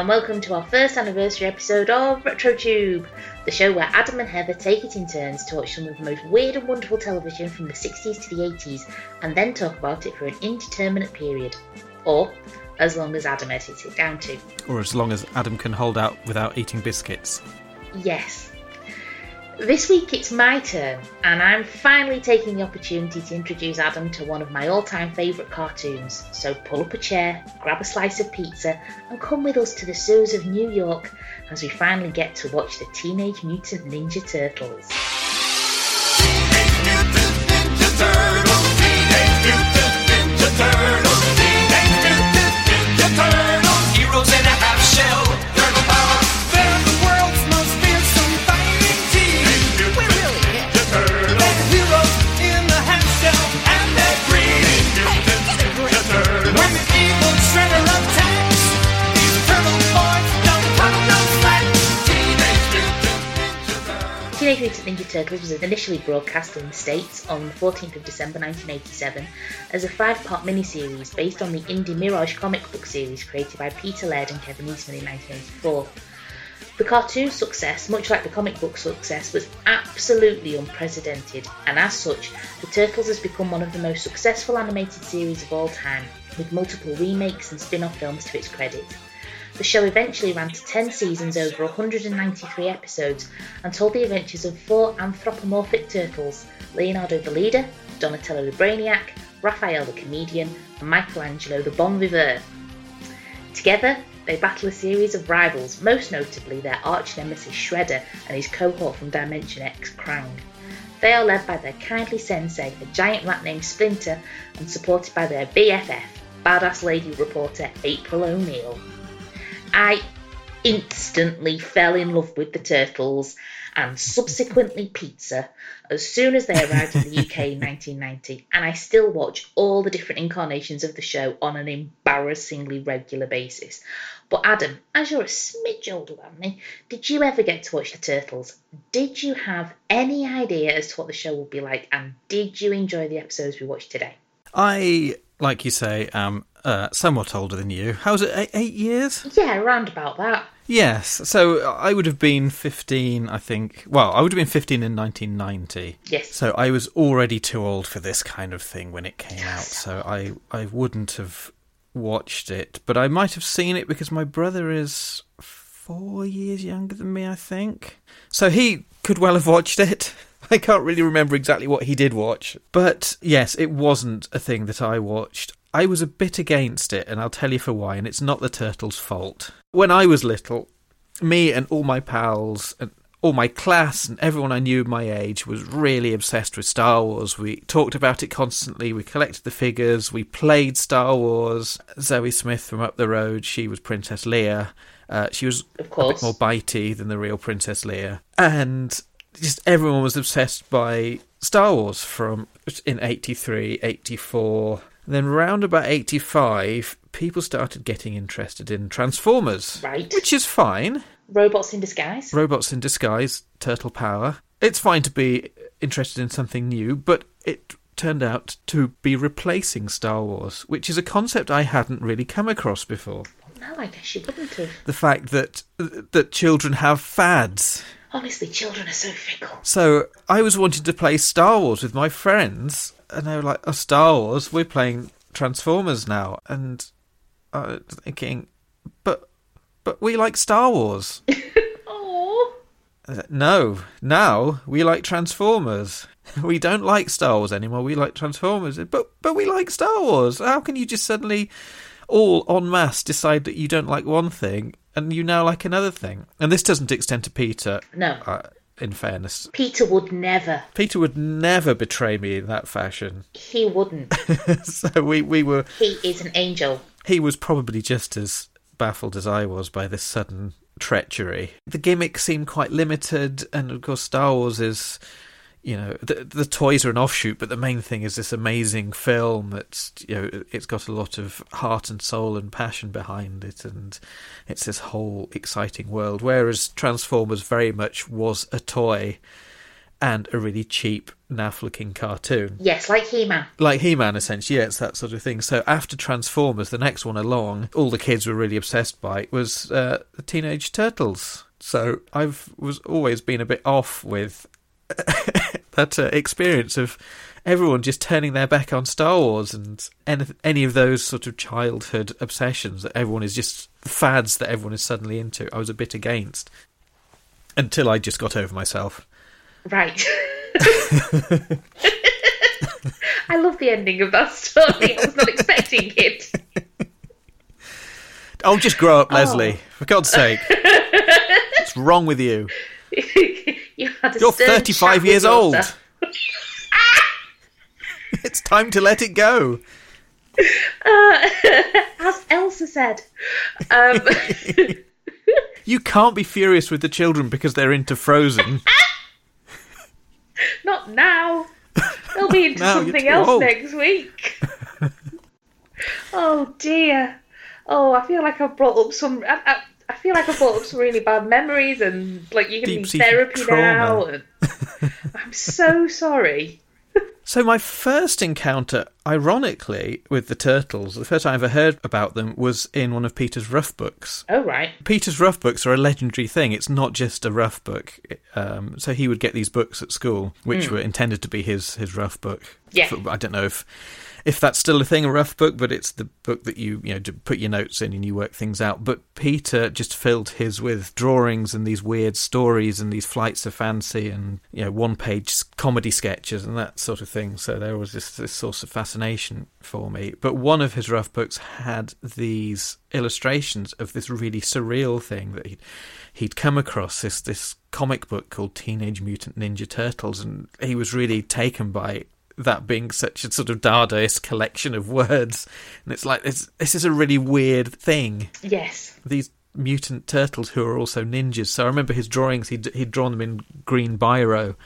and welcome to our first anniversary episode of RetroTube, the show where Adam and Heather take it in turns to watch some of the most weird and wonderful television from the 60s to the 80s, and then talk about it for an indeterminate period. Or as long as Adam edits it down to. Or as long as Adam can hold out without eating biscuits. Yes. This week it's my turn, and I'm finally taking the opportunity to introduce Adam to one of my all time favourite cartoons. So pull up a chair, grab a slice of pizza, and come with us to the sewers of New York as we finally get to watch the Teenage Mutant Ninja Turtles. Teenage Mutant Ninja Turtles. Teenage Mutant Ninja Turtles was initially broadcast in the States on the 14th of December 1987 as a five part miniseries based on the indie Mirage comic book series created by Peter Laird and Kevin Eastman in 1984. The cartoon success, much like the comic book success, was absolutely unprecedented, and as such, The Turtles has become one of the most successful animated series of all time, with multiple remakes and spin off films to its credit. The show eventually ran to 10 seasons over 193 episodes and told the adventures of four anthropomorphic turtles Leonardo the Leader, Donatello the Brainiac, Raphael the Comedian, and Michelangelo the Bon Viveur. Together, they battle a series of rivals, most notably their arch nemesis Shredder and his cohort from Dimension X, Krang. They are led by their kindly sensei, a giant rat named Splinter, and supported by their BFF, badass lady reporter April O'Neil. I instantly fell in love with the turtles and subsequently pizza as soon as they arrived in the UK in 1990, and I still watch all the different incarnations of the show on an embarrassingly regular basis. But Adam, as you're a smidge older than me, did you ever get to watch the Turtles? Did you have any idea as to what the show would be like, and did you enjoy the episodes we watched today? I, like you say, am uh, somewhat older than you. How was it? Eight, eight years? Yeah, around about that. Yes. So I would have been 15, I think. Well, I would have been 15 in 1990. Yes. So I was already too old for this kind of thing when it came out. So I, I wouldn't have watched it. But I might have seen it because my brother is four years younger than me, I think. So he could well have watched it. I can't really remember exactly what he did watch. But yes, it wasn't a thing that I watched. I was a bit against it, and I'll tell you for why, and it's not the turtles' fault. When I was little, me and all my pals and all my class and everyone I knew my age was really obsessed with Star Wars. We talked about it constantly. We collected the figures. We played Star Wars. Zoe Smith from up the road, she was Princess Leia. Uh, she was a bit more bitey than the real Princess Leia. And just everyone was obsessed by Star Wars from in 83, 84. Then round about 85, people started getting interested in Transformers. Right. Which is fine. Robots in disguise. Robots in disguise, turtle power. It's fine to be interested in something new, but it turned out to be replacing Star Wars, which is a concept I hadn't really come across before. no, I guess you wouldn't have. The fact that that children have fads. Honestly, children are so fickle. So I was wanting to play Star Wars with my friends, and they were like, "Oh, Star Wars? We're playing Transformers now." And I was thinking, "But, but we like Star Wars." Oh, Uh, No, now we like Transformers. We don't like Star Wars anymore. We like Transformers, but but we like Star Wars. How can you just suddenly, all en masse, decide that you don't like one thing and you now like another thing? And this doesn't extend to Peter. no. Uh, in fairness, Peter would never. Peter would never betray me in that fashion. He wouldn't. so we we were. he is an angel. He was probably just as baffled as I was by this sudden treachery. The gimmick seemed quite limited, and of course, Star Wars is, you know, the, the toys are an offshoot, but the main thing is this amazing film that's, you know, it's got a lot of heart and soul and passion behind it, and it's this whole exciting world. Whereas Transformers very much was a toy. and a really cheap, naff looking cartoon. Yes, like He-Man. Like He Man, essentially, yeah, it's that sort of thing. So after Transformers, the next one along, all the kids were really obsessed by was uh, the Teenage Turtles. So I've was always been a bit off with that uh, experience of everyone just turning their back on Star Wars and any, any of those sort of childhood obsessions that everyone is just fads that everyone is suddenly into. I was a bit against until I just got over myself. Right. I love the ending of that story. I was not expecting it. Oh, just grow up, Leslie. For God's sake. What's wrong with you? You had a You're 35 years old. It's time to let it go. As Elsa said. Um, You can't be furious with the children because they're into Frozen. not now. They'll be into Now, something else old. next week. oh dear. Oh, I feel like I've brought up some. I, I, I feel like I've brought up some really bad memories, and like you're going to need therapy now. And I'm so sorry. So my first encounter, ironically, with the turtles, the first I ever heard about them was in one of Peter's rough books. Oh right. Peter's rough books are a legendary thing. It's not just a rough book. Um, so he would get these books at school, which were intended to be his his rough book. Yeah. For- I don't know if if that's still a thing, a rough book, but it's the book that you you know to put your notes in and you work things out. But Peter just filled his with drawings and these weird stories and these flights of fancy and you know one page comedy sketches and that sort of thing. So there was this this source of fascination for me. But one of his rough books had these illustrations of this really surreal thing that he'd, he'd come across this this comic book called Teenage Mutant Ninja Turtles, and he was really taken by that being such a sort of Dadaist collection of words. And it's like this this is a really weird thing. Yes. These mutant turtles who are also ninjas. So I remember his drawings. He'd he'd drawn them in green biro,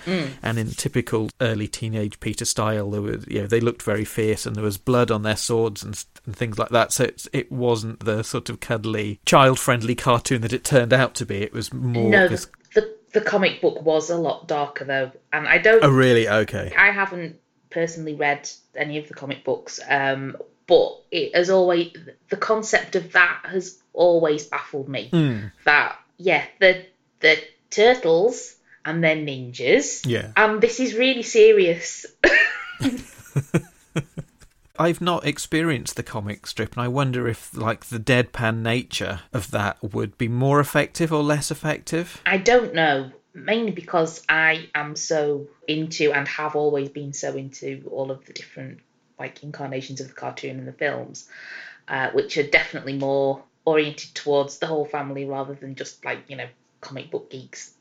and in typical early teenage Peter style. There was you know they looked very fierce, and there was blood on their swords and, and things like that. So it's, it wasn't the sort of cuddly, child friendly cartoon that it turned out to be. It was more No, this. the, the the comic book was a lot darker though, and I don't. Oh really? Okay. I haven't personally read any of the comic books, um, but it has always the concept of that has always baffled me. Hmm. That yeah, the the turtles and then ninjas. Yeah. And this is really serious. I've not experienced the comic strip, and I wonder if, like, the deadpan nature of that would be more effective or less effective. I don't know, mainly because I am so into and have always been so into all of the different like incarnations of the cartoon and the films, uh, which are definitely more oriented towards the whole family rather than just like you know comic book geeks.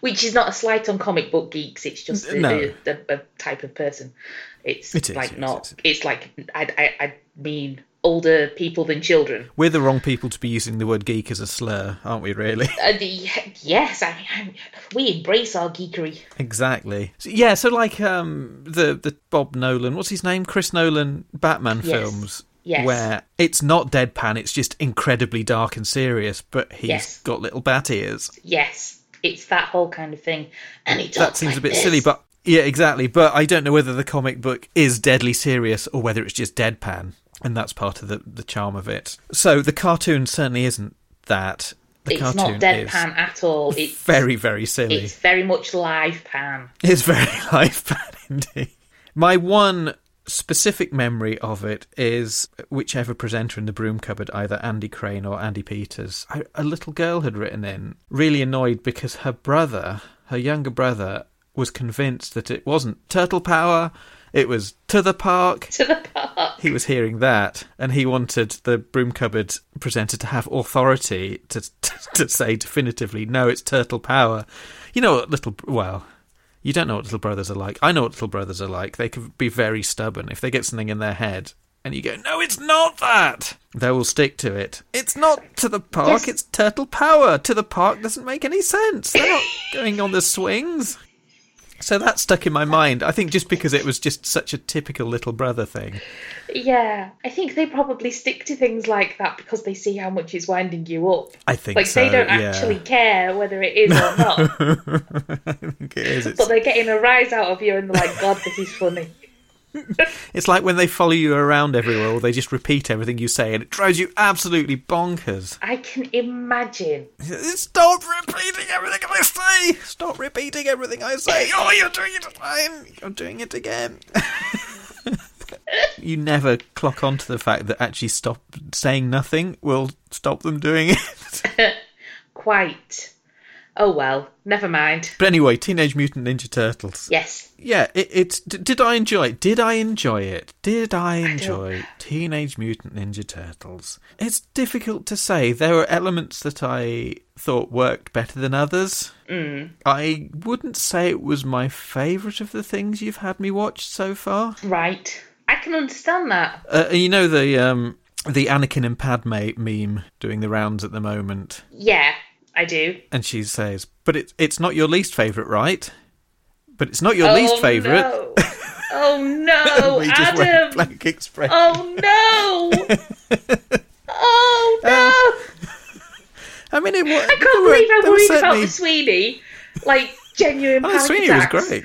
Which is not a slight on comic book geeks. It's just the, No. the, the, the type of person. It's It is, like yes, not. it It's like I, I I mean older people than children. We're the wrong people to be using the word geek as a slur, aren't we, really? Uh, the, yes, I mean I'm, we embrace our geekery. exactly. So, yeah, so, like, um, the, the Bob Nolan, what's his name? Chris Nolan Batman Yes. films. Yes. Where it's not deadpan, it's just incredibly dark and serious, but he's Yes. got little bat ears. Yes, it's that whole kind of thing, and it that seems a bit silly, but yeah, exactly. But I don't know whether the comic book is deadly serious or whether it's just deadpan, and that's part of the the charm of it. So the cartoon certainly isn't that. The it's not deadpan at all. It's very very silly. it's very much live pan. It's very live pan indeed. My one specific memory of it is whichever presenter in the broom cupboard, either Andy Crane or Andi Peters, a, a little girl had written in, really annoyed because her brother, her younger brother, was convinced that it wasn't turtle power, it was to the park. To the park. He was hearing that, and he wanted the broom cupboard presenter to have authority to to say definitively, no, it's turtle power. You know what little well, you don't know what little brothers are like. I know what little brothers are like. They can be very stubborn if they get something in their head. And you go, no, it's not that. They will stick to it. It's not to the park. Yes. It's turtle power. To the park doesn't make any sense. They're not going on the swings. So that stuck in my mind. I think just because it was just such a typical little brother thing. Yeah, I think they probably stick to things like that because they see how much it's winding you up. I think Like so. they don't yeah. actually care whether it is or not, I think it is. It's, but they're getting a rise out of you and they're like, God, this is funny. it's like when they follow you around everywhere, or they just repeat everything you say, and it drives you absolutely bonkers. I can imagine. Stop repeating everything I say. Stop repeating everything I say. Oh, you're doing it again. You're doing it again. you never clock on to the fact that actually stop saying nothing will stop them doing it. Quite. Oh well, never mind. But anyway, Teenage Mutant Ninja Turtles. Yes, Yeah, it, it's. D- did I enjoy it? Did I enjoy it? Did I enjoy Teenage Mutant Ninja Turtles? It's difficult to say. There were elements that I thought worked better than others. Mm. I wouldn't say it was my favourite of the things you've had me watch so far. right. I can understand that. Uh, you know the um, the Anakin and Padme meme doing the rounds at the moment, Yeah, I do. and she says, "But it's it's not your least favourite, right?" But it's not your oh, least oh, favourite. No. Oh no, we just Adam! blank expression. Oh no! oh uh, no! I mean, it was. I can't believe I'm worried about the Sweeney. Like genuine Oh, Sweeney was great.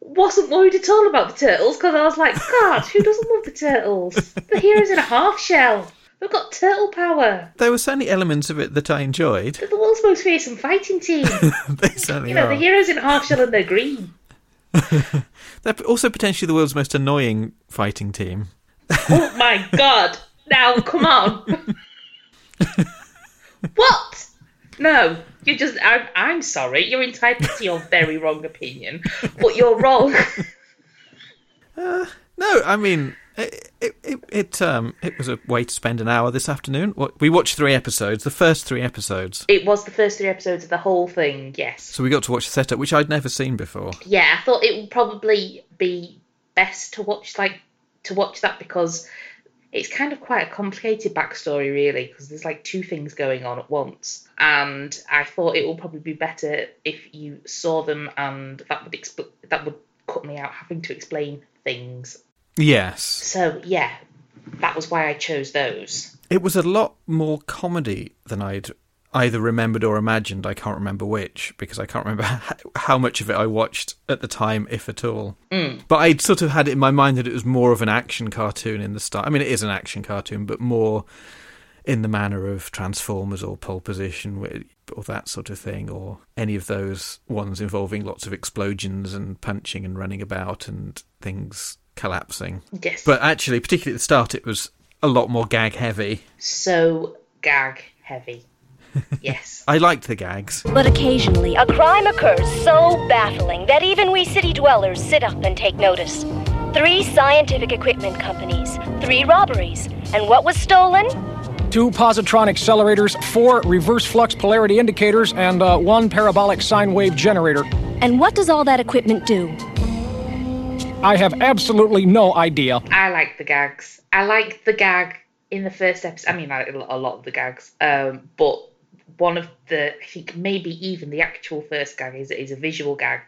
Wasn't worried at all about the turtles because I was like, God, who doesn't love the turtles? The heroes in a half shell. They've got turtle power. There were certainly elements of it that I enjoyed. They're the world's most fearsome fighting team. they certainly You know, are. the heroes in half shell and they're green. They're also potentially the world's most annoying fighting team. Oh my god! Now, come on. what? No, you're just. I'm, I'm sorry. You're entitled to your very wrong opinion, but you're wrong. Uh, no, I mean, it, it, it, um, it was a way to spend an hour this afternoon. We watched three episodes, the first three episodes. It was the first three episodes of the whole thing, yes. So we got to watch the setup, which I'd never seen before. Yeah, I thought it would probably be best to watch like to watch that because it's kind of quite a complicated backstory, really, because there's like two things going on at once, and I thought it would probably be better if you saw them, and that would expl- that would cut me out having to explain things. Yes. So yeah, that was why I chose those. It was a lot more comedy than I'd either remembered or imagined. I can't remember which because I can't remember how much of it I watched at the time, if at all. Mm. But I'd sort of had it in my mind that it was more of an action cartoon in the style. I mean, it is an action cartoon, but more in the manner of Transformers or Pole Position or that sort of thing, or any of those ones involving lots of explosions and punching and running about and things collapsing. Yes, But actually, particularly at the start, it was a lot more gag heavy. so gag heavy. Yes. I liked the gags. But occasionally, a crime occurs so baffling that even we city dwellers sit up and take notice. Three scientific equipment companies, three robberies, and what was stolen? two positron accelerators, four reverse flux polarity indicators, and uh, one parabolic sine wave generator. And what does all that equipment do? I have absolutely no idea. I like the gags. I like the gag in the first episode. I mean, I, a lot of the gags. Um, but one of the, I think maybe even the actual first gag is is a visual gag,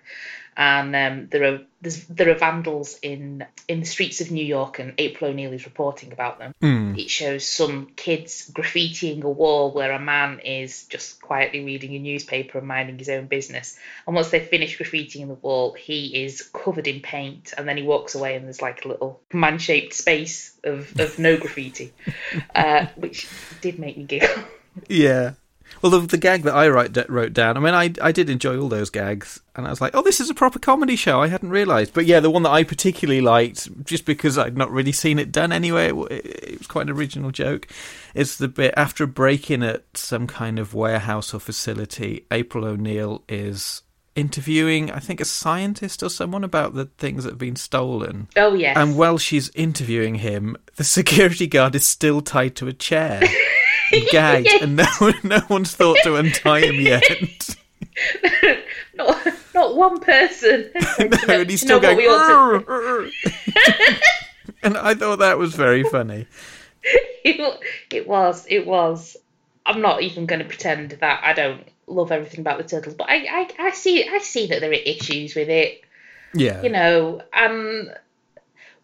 and um, there are there's, there are vandals in in the streets of New York, and April O'Neil is reporting about them. It shows some kids graffitiing a wall where a man is just quietly reading a newspaper and minding his own business. And once they've finished graffitiing the wall, he is covered in paint, and then he walks away, and there's like a little man-shaped space of, of no graffiti, uh, which did make me giggle. Yeah. Well, the, the gag that I write, wrote down, I mean, I, I did enjoy all those gags. And I was like, oh, this is a proper comedy show. I hadn't realised. But yeah, the one that I particularly liked, just because I'd not really seen it done anyway, it, it was quite an original joke, is the bit after a break in at some kind of warehouse or facility, April O'Neil is interviewing, I think, a scientist or someone about the things that have been stolen. Oh yes, And while she's interviewing him, the security guard is still tied to a chair, gagged, and no no one's thought to untie him yet. not, not one person. no, and he's still going. we ought to- "Rrr, rrr." and I thought that was very funny. it, it was it was i'm not even going to pretend that i don't love everything about the turtles but I, I i see i see that there are issues with it Yeah. You know, and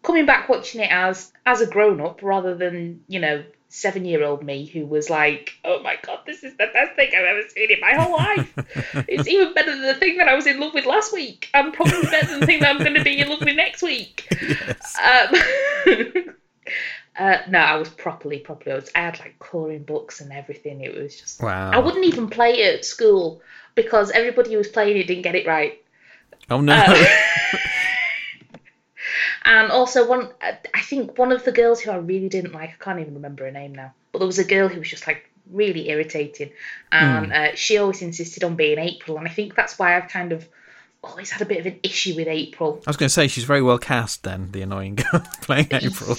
coming back watching it as as a grown up rather than you know seven year old me who was like, oh my god, this is the best thing I've ever seen in my whole life. it's even better than the thing that I was in love with last week, and probably better than the thing that I'm going to be in love with next week. Um, uh, no, I was properly, properly. I, was, I had like colouring books and everything. It was just. Wow. I wouldn't even play it at school because everybody who was playing it didn't get it right. oh no. uh, And also one, I think one of the girls who I really didn't like, I can't even remember her name now, but there was a girl who was just like really irritating, and uh, she always insisted on being April, and I think that's why I've kind of always had a bit of an issue with April. I was going to say she's very well cast then, the annoying girl playing April.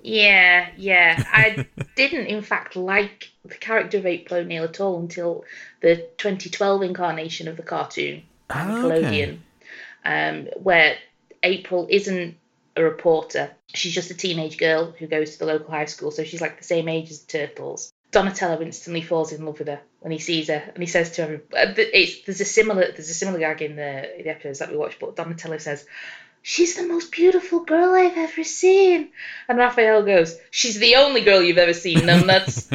Yeah, yeah. I didn't, in fact, like the character of April O'Neil at all until the 2012 incarnation of the cartoon on Ah, Nickelodeon, um, where April isn't a reporter. She's just a teenage girl who goes to the local high school, so she's like the same age as the Turtles. Donatello instantly falls in love with her when he sees her, and he says to her, uh, it's, "There's a similar, there's a similar gag in the, the episodes that we watched, but Donatello says." She's the most beautiful girl I've ever seen. And Raphael goes, She's the only girl you've ever seen, numbnuts.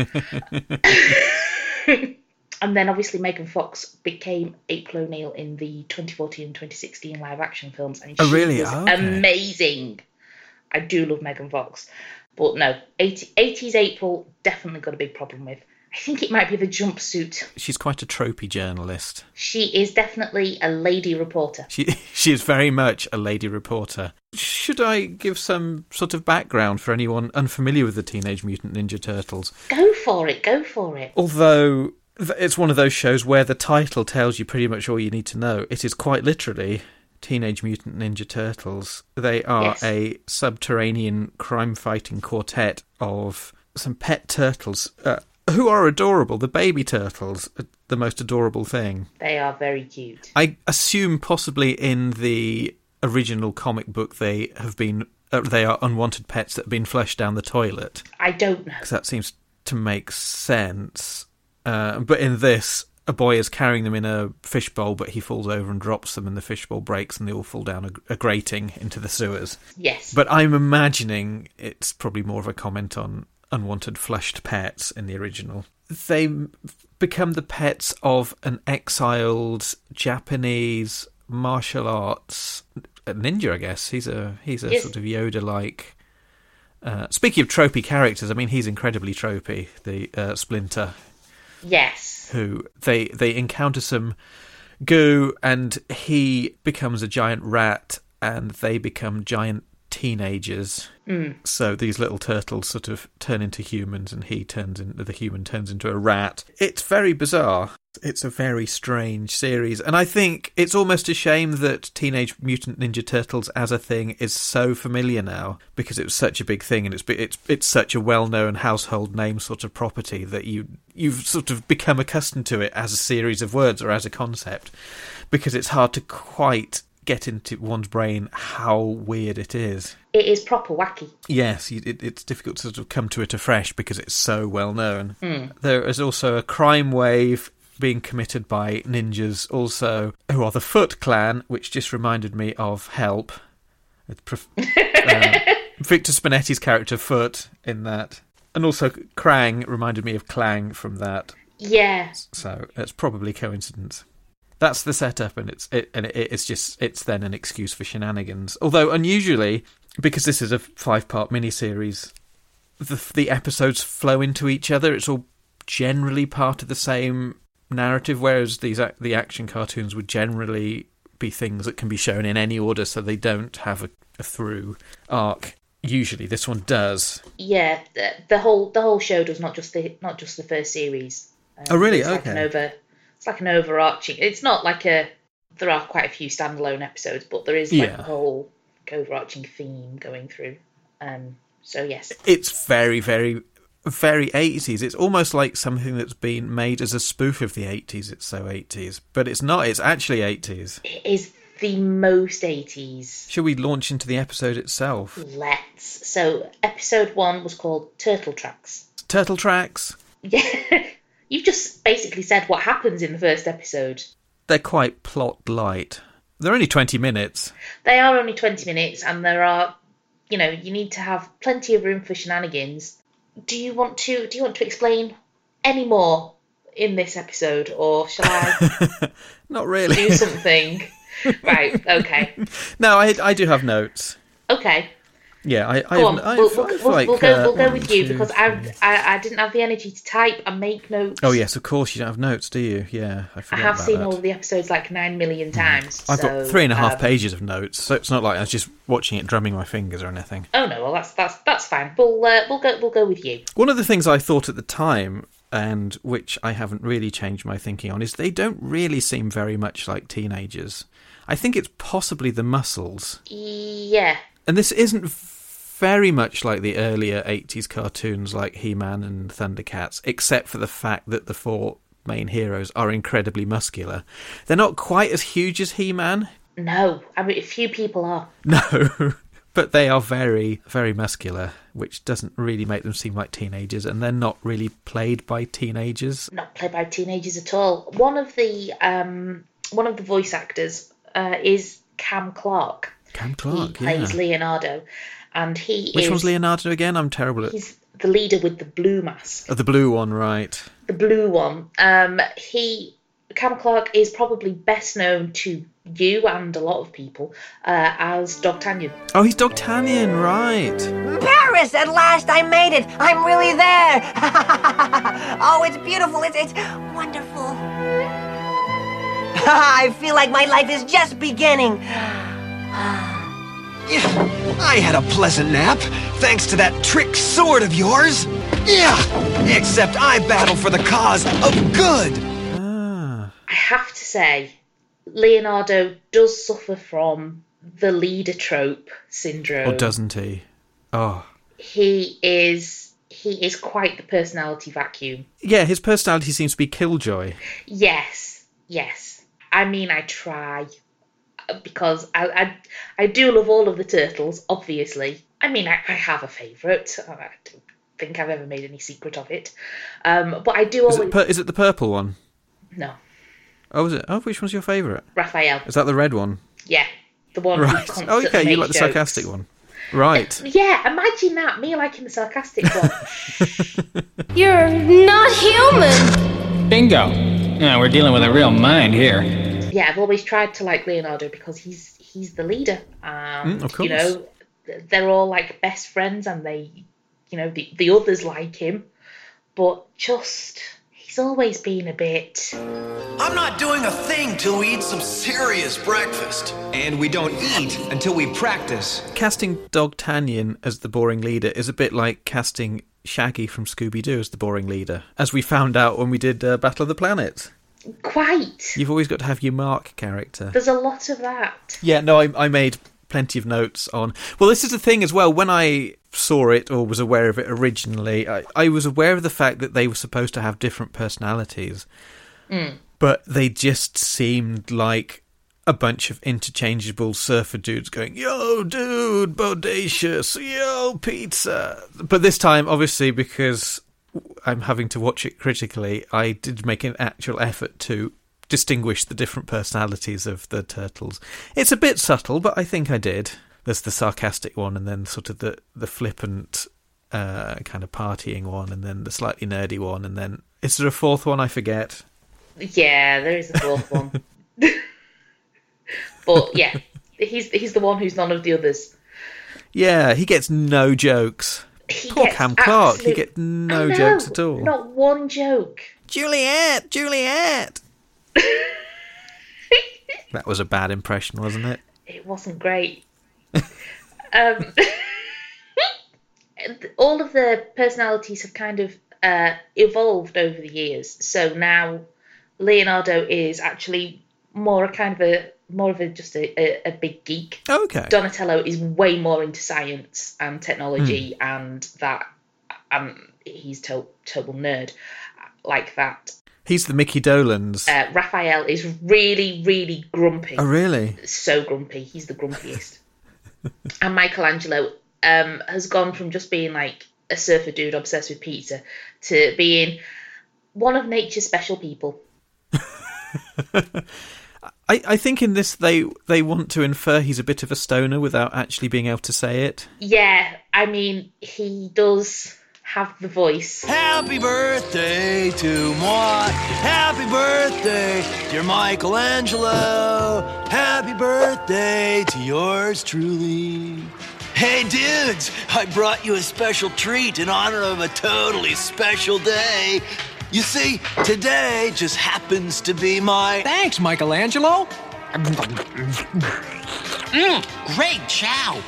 and then obviously Megan Fox became April O'Neil in the 2014 and 2016 live action films. And Oh, she really? was Oh, okay. amazing. I do love Megan Fox. But no, 80, 80s April, definitely got a big problem with. I think it might be the jumpsuit. She's quite a tropey journalist. She is definitely a lady reporter. She she is very much a lady reporter. Should I give some sort of background for anyone unfamiliar with the Teenage Mutant Ninja Turtles? Go for it, go for it. Although th- it's one of those shows where the title tells you pretty much all you need to know. It is quite literally Teenage Mutant Ninja Turtles. They are Yes. a subterranean crime fighting quartet of some pet turtles uh, who are adorable. The baby turtles are the most adorable thing. They are very cute. I assume possibly in the original comic book they have been uh, they are unwanted pets that have been flushed down the toilet I don't know. because that seems to make sense. Uh, but in this, a boy is carrying them in a fishbowl, but he falls over and drops them, and the fishbowl breaks, and they all fall down a, a grating into the sewers. Yes. But I'm imagining it's probably more of a comment on unwanted flushed pets in the original. They become the pets of an exiled Japanese martial arts ninja, I guess. He's a he's a Yes. sort of Yoda-like. Uh, speaking of tropey characters, I mean he's incredibly tropey. The uh, Splinter, yes. who they they encounter some goo, and he becomes a giant rat, and they become giant teenagers. Hmm. So these little turtles sort of turn into humans, and he turns into the human turns into a rat. It's very bizarre. It's a very strange series, and I think it's almost a shame that Teenage Mutant Ninja Turtles as a thing is so familiar now because it was such a big thing, and it's it's it's such a well-known household name sort of property that you you've sort of become accustomed to it as a series of words or as a concept because it's hard to quite get into one's brain how weird it is. It is proper wacky. Yes, it, it's difficult to sort of come to it afresh because it's so well known. Hmm. There is also a crime wave being committed by ninjas, also who are the Foot Clan, which just reminded me of Help. Um, Victor Spinetti's character Foot in that, and also Krang reminded me of Clang from that. Yeah. So it's probably coincidence. That's the setup, and it's it, and it, it's just it's then an excuse for shenanigans. Although unusually, because this is a five-part miniseries, the the episodes flow into each other. It's all generally part of the same narrative, whereas these the action cartoons would generally be things that can be shown in any order, so they don't have a, a through arc. Usually, this one does. Yeah. The, the whole the whole show does not just the not just the first series. Um, Oh, really? It's like an Okay. over. It's like an overarching. It's not like a. There are quite a few standalone episodes, but there is like Yeah. a whole overarching theme going through. Um. So yes. it's very, very, very 80s. It's almost like something that's been made as a spoof of the 80s. It's so 80s. But it's not. It's actually 80s. It is the most 80s. Shall we launch into the episode itself? Let's. So episode one was called Turtle Tracks. Turtle Tracks. Yeah. You've just basically said what happens in the first episode. They're quite plot light. They're only 20 minutes. They are only 20 minutes and there are, you know, you need to have plenty of room for shenanigans. Do you want to do you want to explain any more in this episode or shall I Not really. do something? right, okay. no, I, I do have notes. Okay. Yeah, I, I, on. I we'll, we'll, we'll, like, we'll go, uh, we'll go one, with you two, because I, I I didn't have the energy to type and make notes. Oh yes, of course you don't have notes, do you? Yeah, I I have seen that. all the episodes like nine million times. I've so, got three and a half um, pages of notes, so it's not like I was just watching it, drumming my fingers or anything. Oh no, well that's that's that's fine. We'll uh, we'll go we'll go with you. One of the things I thought at the time, and which I haven't really changed my thinking on, is they don't really seem very much like teenagers. I think it's possibly the muscles, Yeah, and this isn't very much like the earlier 80s cartoons like He-Man and Thundercats, except for the fact that the four main heroes are incredibly muscular. They're not quite as huge as He-Man, no. I mean, a few people are. No, but they are very, very muscular, which doesn't really make them seem like teenagers, and they're not really played by teenagers. not played by teenagers at all. One of the um, one of the voice actors uh, is Cam Clark. Cam He Clark, plays yeah. Leonardo, and he Which is one's Leonardo again? I'm terrible at. he's the leader with the blue mask, Oh, the blue one, right? the blue one. Um, he Cam Clark is probably best known to you and a lot of people uh, as D'Artagnan. Oh, he's D'Artagnan, right? Paris! At last I made it! I'm really there! oh, it's beautiful. It's, it's wonderful. I feel like my life is just beginning. I had a pleasant nap, thanks to that trick sword of yours. Yeah, except I battle for the cause of good. Ah, I have to say, Leonardo does suffer from the leader trope syndrome. or doesn't he? Oh, He is he is quite the personality vacuum. yeah. His personality seems to be Killjoy. Yes, yes. I mean, I try because I I, I do love all of the turtles. Obviously, I mean, I, I have a favourite. I don't think I've ever made any secret of it. Um, but I do Is always it, pur- is it the purple one? no Oh, is it? Oh, which one's your favourite? Raphael. Is that the red one? Yeah, the one Right. constantly Oh, okay. You makes like the sarcastic one, right? Yeah, imagine that me liking the sarcastic one. You're not human. Bingo. Yeah, we're dealing with a real mind here. Yeah, I've always tried to like Leonardo because he's he's the leader. Um, Mm, of You know, they're all like best friends, and they, you know, the the others like him, but just he's always been a bit. I'm not doing a thing till we eat some serious breakfast. And we don't eat until we practice. casting Dogtanian as the boring leader is a bit like casting Shaggy from Scooby Doo as the boring leader, as we found out when we did uh, Battle of the Planets. Quite. You've always got to have your Mark character. There's a lot of that. Yeah, no, I, I made plenty of notes on. Well, this is the thing as well. When I saw it or was aware of it originally, I, I was aware of the fact that they were supposed to have different personalities, mm. but they just seemed like a bunch of interchangeable surfer dudes going, "Yo, dude, bodacious, yo, pizza." But this time, obviously, because I'm having to watch it critically, I did make an actual effort to distinguish the different personalities of the turtles. It's a bit subtle, but I think I did. There's the sarcastic one, and then sort of the the flippant, uh, kind of partying one, and then the slightly nerdy one, and then is there a fourth one? I forget. Yeah, there is a fourth one. but yeah, he's he's the one who's none of the others. Yeah, he gets no jokes. He Poor Cam Clark, he absolute- gets no jokes at all. Not one joke. Juliet, Juliet. that was a bad impression, wasn't it? It wasn't great. um, all of the personalities have kind of uh, evolved over the years. So now Leonardo is actually more a kind of a more of a just a, a, a big geek. Okay. Donatello is way more into science and technology Hmm. and that, and he's to- total nerd like that. He's the Mickey Dolans. Uh, Raphael is really, really grumpy. oh, really? so grumpy. He's the grumpiest. and Michelangelo um, has gone from just being like a surfer dude obsessed with pizza to being one of nature's special people. I, I think in this they they want to infer he's a bit of a stoner without actually being able to say it. Yeah, I mean, he does have the voice. Happy birthday to moi. Happy birthday, dear Michelangelo. Happy birthday to yours truly. Hey, dudes, I brought you a special treat in honor of a totally special day. You see, today just happens to be my. Thanks, Michelangelo. Mmm, great chow.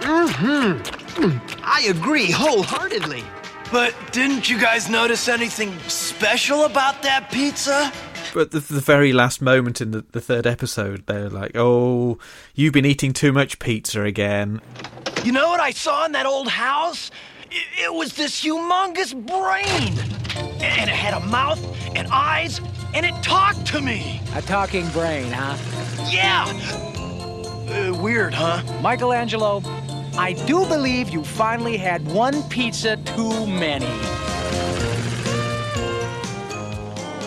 Mm-hmm. I agree wholeheartedly. But didn't you guys notice anything special about that pizza? But the, the very last moment in the, the third episode, they're like, "Oh, you've been eating too much pizza again." You know what I saw in that old house? It, it was this humongous brain. And it had a mouth and eyes, and it talked to me. A talking brain, huh? Yeah. Uh, weird, huh? Michelangelo, I do believe you finally had one pizza too many.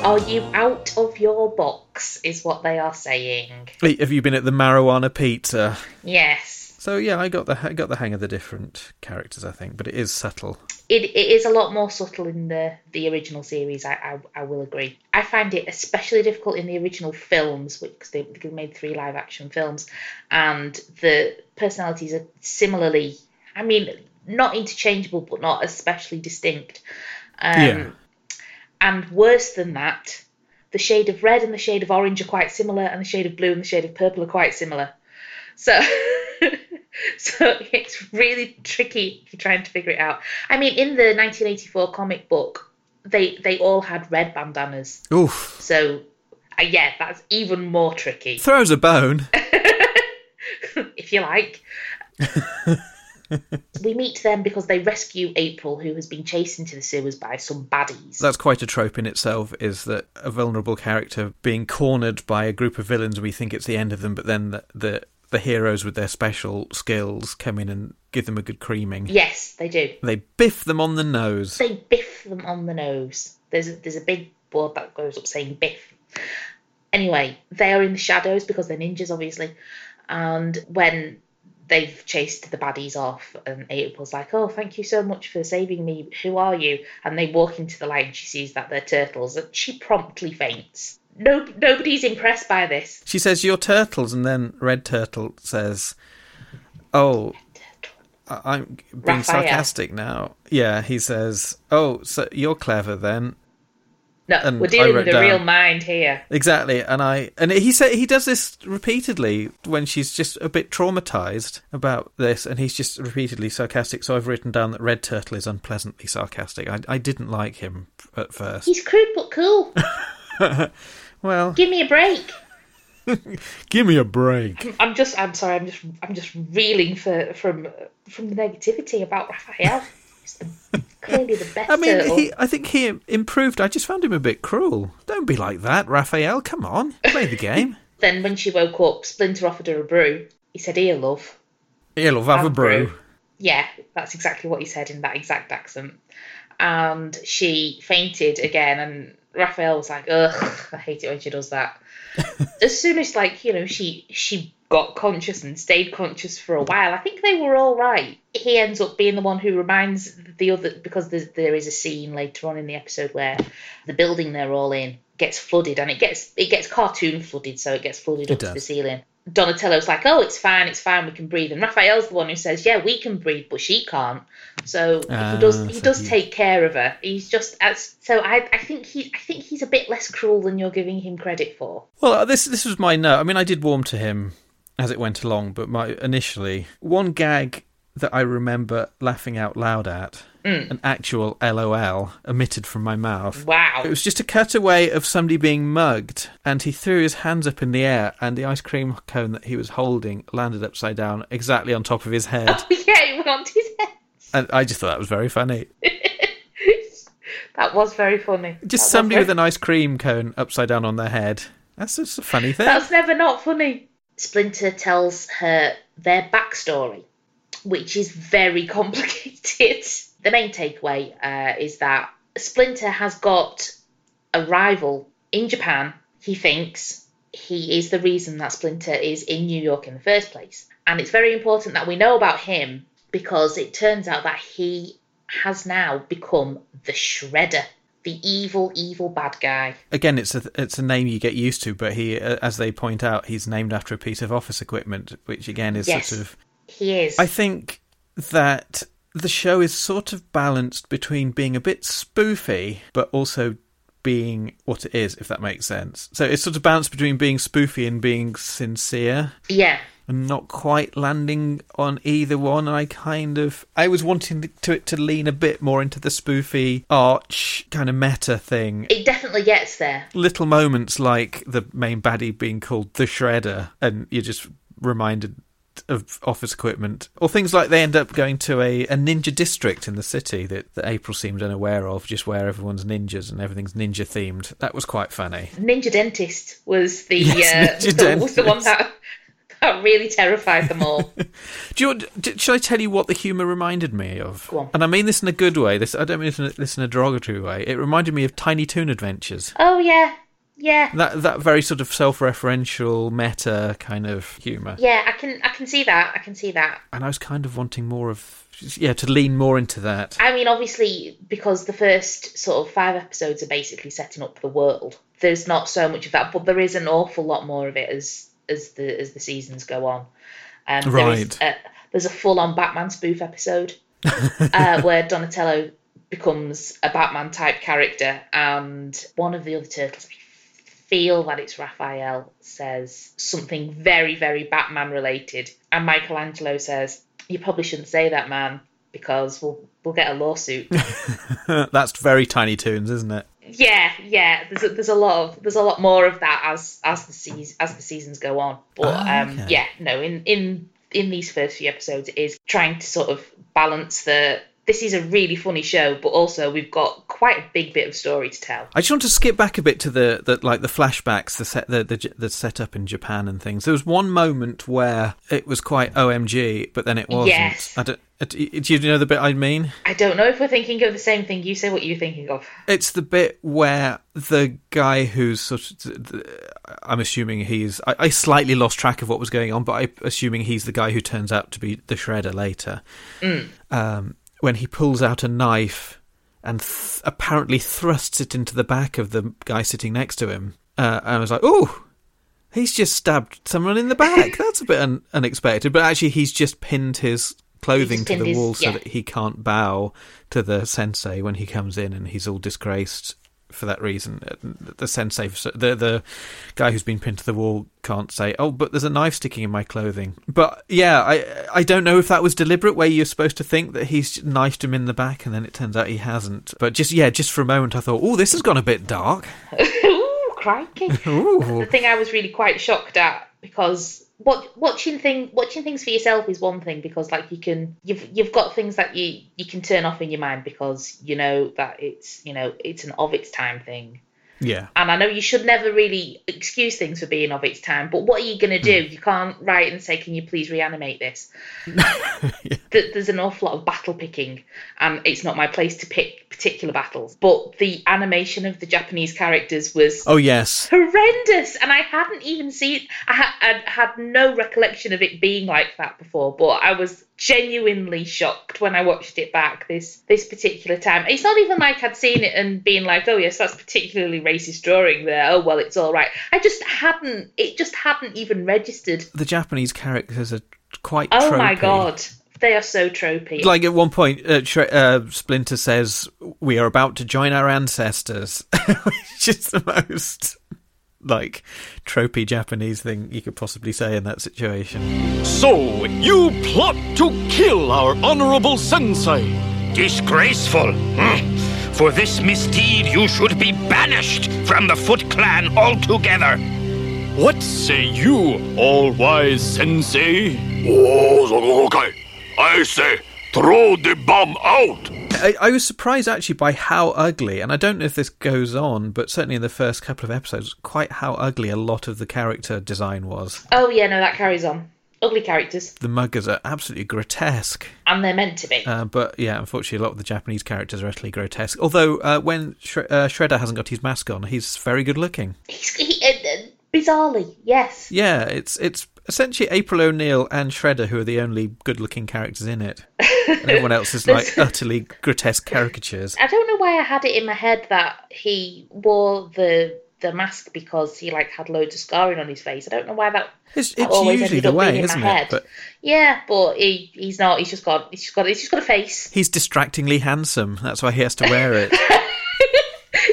Are you out of your box? Is what they are saying. Have you been at the marijuana pizza? Yes. So yeah, I got the I got the hang of the different characters, I think, but it is subtle. It, it is a lot more subtle in the, the original series, I, I, I will agree. I find it especially difficult in the original films, because they, they made three live action films, and the personalities are similarly, I mean, not interchangeable, but not especially distinct. Um, Yeah. And worse than that, the shade of red and the shade of orange are quite similar, and the shade of blue and the shade of purple are quite similar. So, so it's really tricky if you're trying to figure it out. I mean, in the 1984 comic book, they they all had red bandanas. Oof, So, uh, yeah, that's even more tricky, throws a bone. if you like. we meet them because they rescue April, who has been chased into the sewers by some baddies. That's quite a trope in itself. Is that a vulnerable character being cornered by a group of villains? We think it's the end of them, but then the the, the heroes with their special skills come in and give them a good creaming. Yes, they do. They biff them on the nose. They biff them on the nose. There's a, there's a big board that goes up saying biff. Anyway, they are in the shadows because they're ninjas, obviously. And when they've chased the baddies off, um, and April's like, "Oh, thank you so much for saving me. Who are you?" And they walk into the light, and she sees that they're turtles, and she promptly faints. No, nobody's impressed by this. She says, "You're turtles," and then Red Turtle says, "Oh, I- I'm being Raphael. sarcastic now." Yeah, he says, "Oh, so you're clever then." No, And we're dealing with a real mind here. Exactly, and I and he said he does this repeatedly when she's just a bit traumatized about this, and he's just repeatedly sarcastic. So I've written down that Red Turtle is unpleasantly sarcastic. I, I didn't like him at first. He's crude but cool. Well, Give me a break. give me a break. I'm just. I'm sorry. I'm just. I'm just reeling for from from the negativity about Raphael. The, clearly the best I mean, he, I think he improved. I just found him a bit cruel. Don't be like that, Raphael. Come on, play the game. Then when she woke up, Splinter offered her a brew. He said, "Here, love." He'll have a Have a brew. brew. Yeah, that's exactly what he said in that exact accent. And she fainted again, and Raphael was like, "Ugh, I hate it when she does that." as soon as like you know she she got conscious and stayed conscious for a while, I think they were all right. He ends up being the one who reminds the other because there's, a scene later on in the episode where the building they're all in gets flooded and it gets it gets cartoon flooded, so it gets flooded It up to the ceiling. Donatello's like, "Oh, it's fine, it's fine, we can breathe," and Raphael's the one who says, "Yeah, we can breathe, but she can't." So Ah, he does he does take care of her. He's just as so I I think he I think he's a bit less cruel than you're giving him credit for. Well, uh, this this was my note. I mean, I did warm to him as it went along, but my initially one gag that I remember laughing out loud at, Mm. an actual LOL emitted from my mouth. Wow. It was just a cutaway of somebody being mugged, and he threw his hands up in the air, and the ice cream cone that he was holding landed upside down exactly on top of his head. Oh, yeah, it went onto his head. and I just thought that was very funny. That was very funny. Just was somebody very- with an ice cream cone upside down on their head. That's just a funny thing. That's never not funny. Splinter tells her their backstory, which is very complicated. The main takeaway uh, is that Splinter has got a rival in Japan, he thinks, he is the reason that Splinter is in New York in the first place. And it's very important that we know about him because it turns out that he has now become the Shredder, the evil, evil bad guy. Again, it's a it's a name you get used to, but he, uh, as they point out, he's named after a piece of office equipment, which again is Yes. sort of. He is. I think that the show is sort of balanced between being a bit spoofy, but also being what it is, if that makes sense. So it's sort of balanced between being spoofy and being sincere. yeah. and not quite landing on either one. And I kind of I was wanting to it to lean a bit more into the spoofy arch kind of meta thing. It definitely gets there. Little moments like the main baddie being called the Shredder, and you're just reminded of office equipment, or things like they end up going to a, a ninja district in the city that, that April seemed unaware of, just where everyone's ninjas and everything's ninja themed. That was quite funny. Ninja Dentist was the Yes, uh, Ninja was the one that, that really terrified them all. Do you should I tell you what the humour reminded me of? And I mean this in a good way. This I don't mean this in, a, this in a derogatory way. It reminded me of Tiny Toon Adventures. oh yeah, yeah, That that very sort of self-referential meta kind of humour. yeah. I can I can see that. I can see that. And I was kind of wanting more of yeah to lean more into that. I mean, obviously, because the first sort of five episodes are basically setting up the world. There's not so much of that, but there is an awful lot more of it as as the as the seasons go on. Um, there is Right. a, there's a full-on Batman spoof episode uh, where Donatello becomes a Batman type character, and one of the other turtles, feel that it's Raphael, says something very, very Batman related, and Michelangelo says, "You probably shouldn't say that, man, because we'll we'll get a lawsuit." That's very Tiny Toons, isn't it? yeah, yeah. There's a, there's a lot of there's a lot more of that as as the seas as the seasons go on. But Ah, um, okay. yeah, no. In in in these first few episodes, it is trying to sort of balance the. This is a really funny show, but also we've got quite a big bit of story to tell. I just want to skip back a bit to the, the like the flashbacks, the set the, the the setup in Japan and things. There was one moment where it was quite OMG, but then it wasn't. Yes. I don't, uh, do you know the bit I mean? I don't know if we're thinking of the same thing. You say what you're thinking of. It's the bit where the guy who's sort of, I'm assuming he's, I, I slightly lost track of what was going on, but I'm assuming he's the guy who turns out to be the shredder later. Um, when he pulls out a knife and th- apparently thrusts it into the back of the guy sitting next to him, uh, and I was like, oh. He's just stabbed someone in the back. That's a bit un- unexpected, but actually, he's just pinned his clothing to the his- wall so yeah. that he can't bow to the sensei when he comes in, and he's all disgraced for that reason. Uh, The sensei, the the guy who's been pinned to the wall, can't say, "Oh, but there's a knife sticking in my clothing." But yeah, I I don't know if that was deliberate, where you're supposed to think that he's knifed him in the back, and then it turns out he hasn't. But just yeah, just for a moment, I thought, "Oh, this has gone a bit dark." Ooh, crikey! Ooh. the thing I was really quite shocked at because what watching thing watching things for yourself is one thing because like you can you've you've got things that you you can turn off in your mind because you know that it's you know it's an of its time thing Yeah. and I know you should never really excuse things for being of its time but what are you going to do hmm. you can't write and say can you please reanimate this Th- there's an awful lot of battle picking and it's not my place to pick particular battles but the animation of the Japanese characters was Oh yes. horrendous and i hadn't even seen i I'd had no recollection of it being like that before but i was genuinely shocked when i watched it back this this particular time. It's not even like i'd seen it and been like oh yes that's particularly racist drawing there. Oh well it's all right. I just hadn't it just hadn't even registered. The Japanese characters are quite. oh my god. They are so tropey. Like at one point, uh, Shre- uh, Splinter says, "We are about to join our ancestors," which is the most like tropey Japanese thing you could possibly say in that situation. So, you plot to kill our honorable sensei. Disgraceful. Hmm. For this misdeed, you should be banished from the Foot Clan altogether. What say you, all-wise sensei? Oh, okay. I say, throw the bomb out. I, I was surprised actually by how ugly, and I don't know if this goes on, but certainly in the first couple of episodes, quite how ugly a lot of the character design was. oh yeah no that carries on ugly characters The muggers are absolutely grotesque. and they're meant to be Uh, but yeah, unfortunately, a lot of the Japanese characters are utterly grotesque. Although uh, when uh, Shredder hasn't got his mask on, he's very good looking. he's, he, uh, uh, Bizarrely, yes. Yeah, it's it's essentially April O'Neil and Shredder who are the only good-looking characters in it. And everyone else is like utterly grotesque caricatures. I don't know why I had it in my head that he wore the the mask because he like had loads of scarring on his face. I don't know why that. It's, that it's usually ended the way, in isn't my it? head. But Yeah, but he he's not. He's just got. He's just got. He's just got a face. he's distractingly handsome. That's why he has to wear it.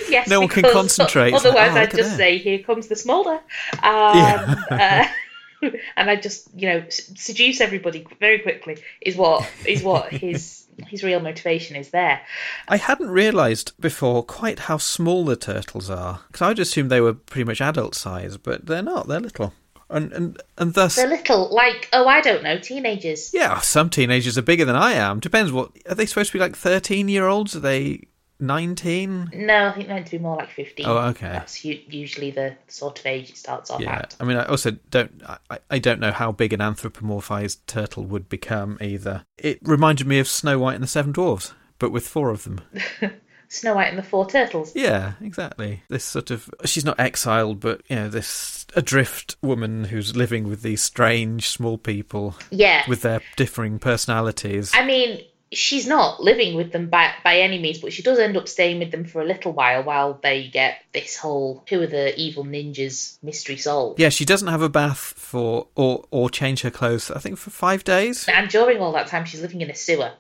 Yes, No one can concentrate. Otherwise, oh, I'd just that. say, "Here comes the smolder," um, uh, and I just, you know, seduce everybody very quickly. Is what is what his his real motivation is there. I hadn't realised before quite how small the turtles are because I just assumed they were pretty much adult size, but they're not. They're little, and and and thus, They're little, like oh, I don't know, teenagers. yeah, some teenagers are bigger than I am. Depends what are they supposed to be like? Thirteen year olds? Are they nineteen? No, I think meant to be more like fifteen. Oh, okay. That's u- usually the sort of age it starts off Yeah, at. I mean, I also don't. I, I don't know how big an anthropomorphized turtle would become either. It reminded me of Snow White and the Seven Dwarfs, but with four of them. Snow White and the Four Turtles. Yeah, exactly. This sort of she's not exiled, but you know, this adrift woman who's living with these strange small people. Yeah. with their differing personalities. I mean, she's not living with them by by any means, but she does end up staying with them for a little while while they get this whole who are the evil ninjas mystery solved. Yeah, she doesn't have a bath for or or change her clothes. I think for five days. And during all that time, she's living in a sewer.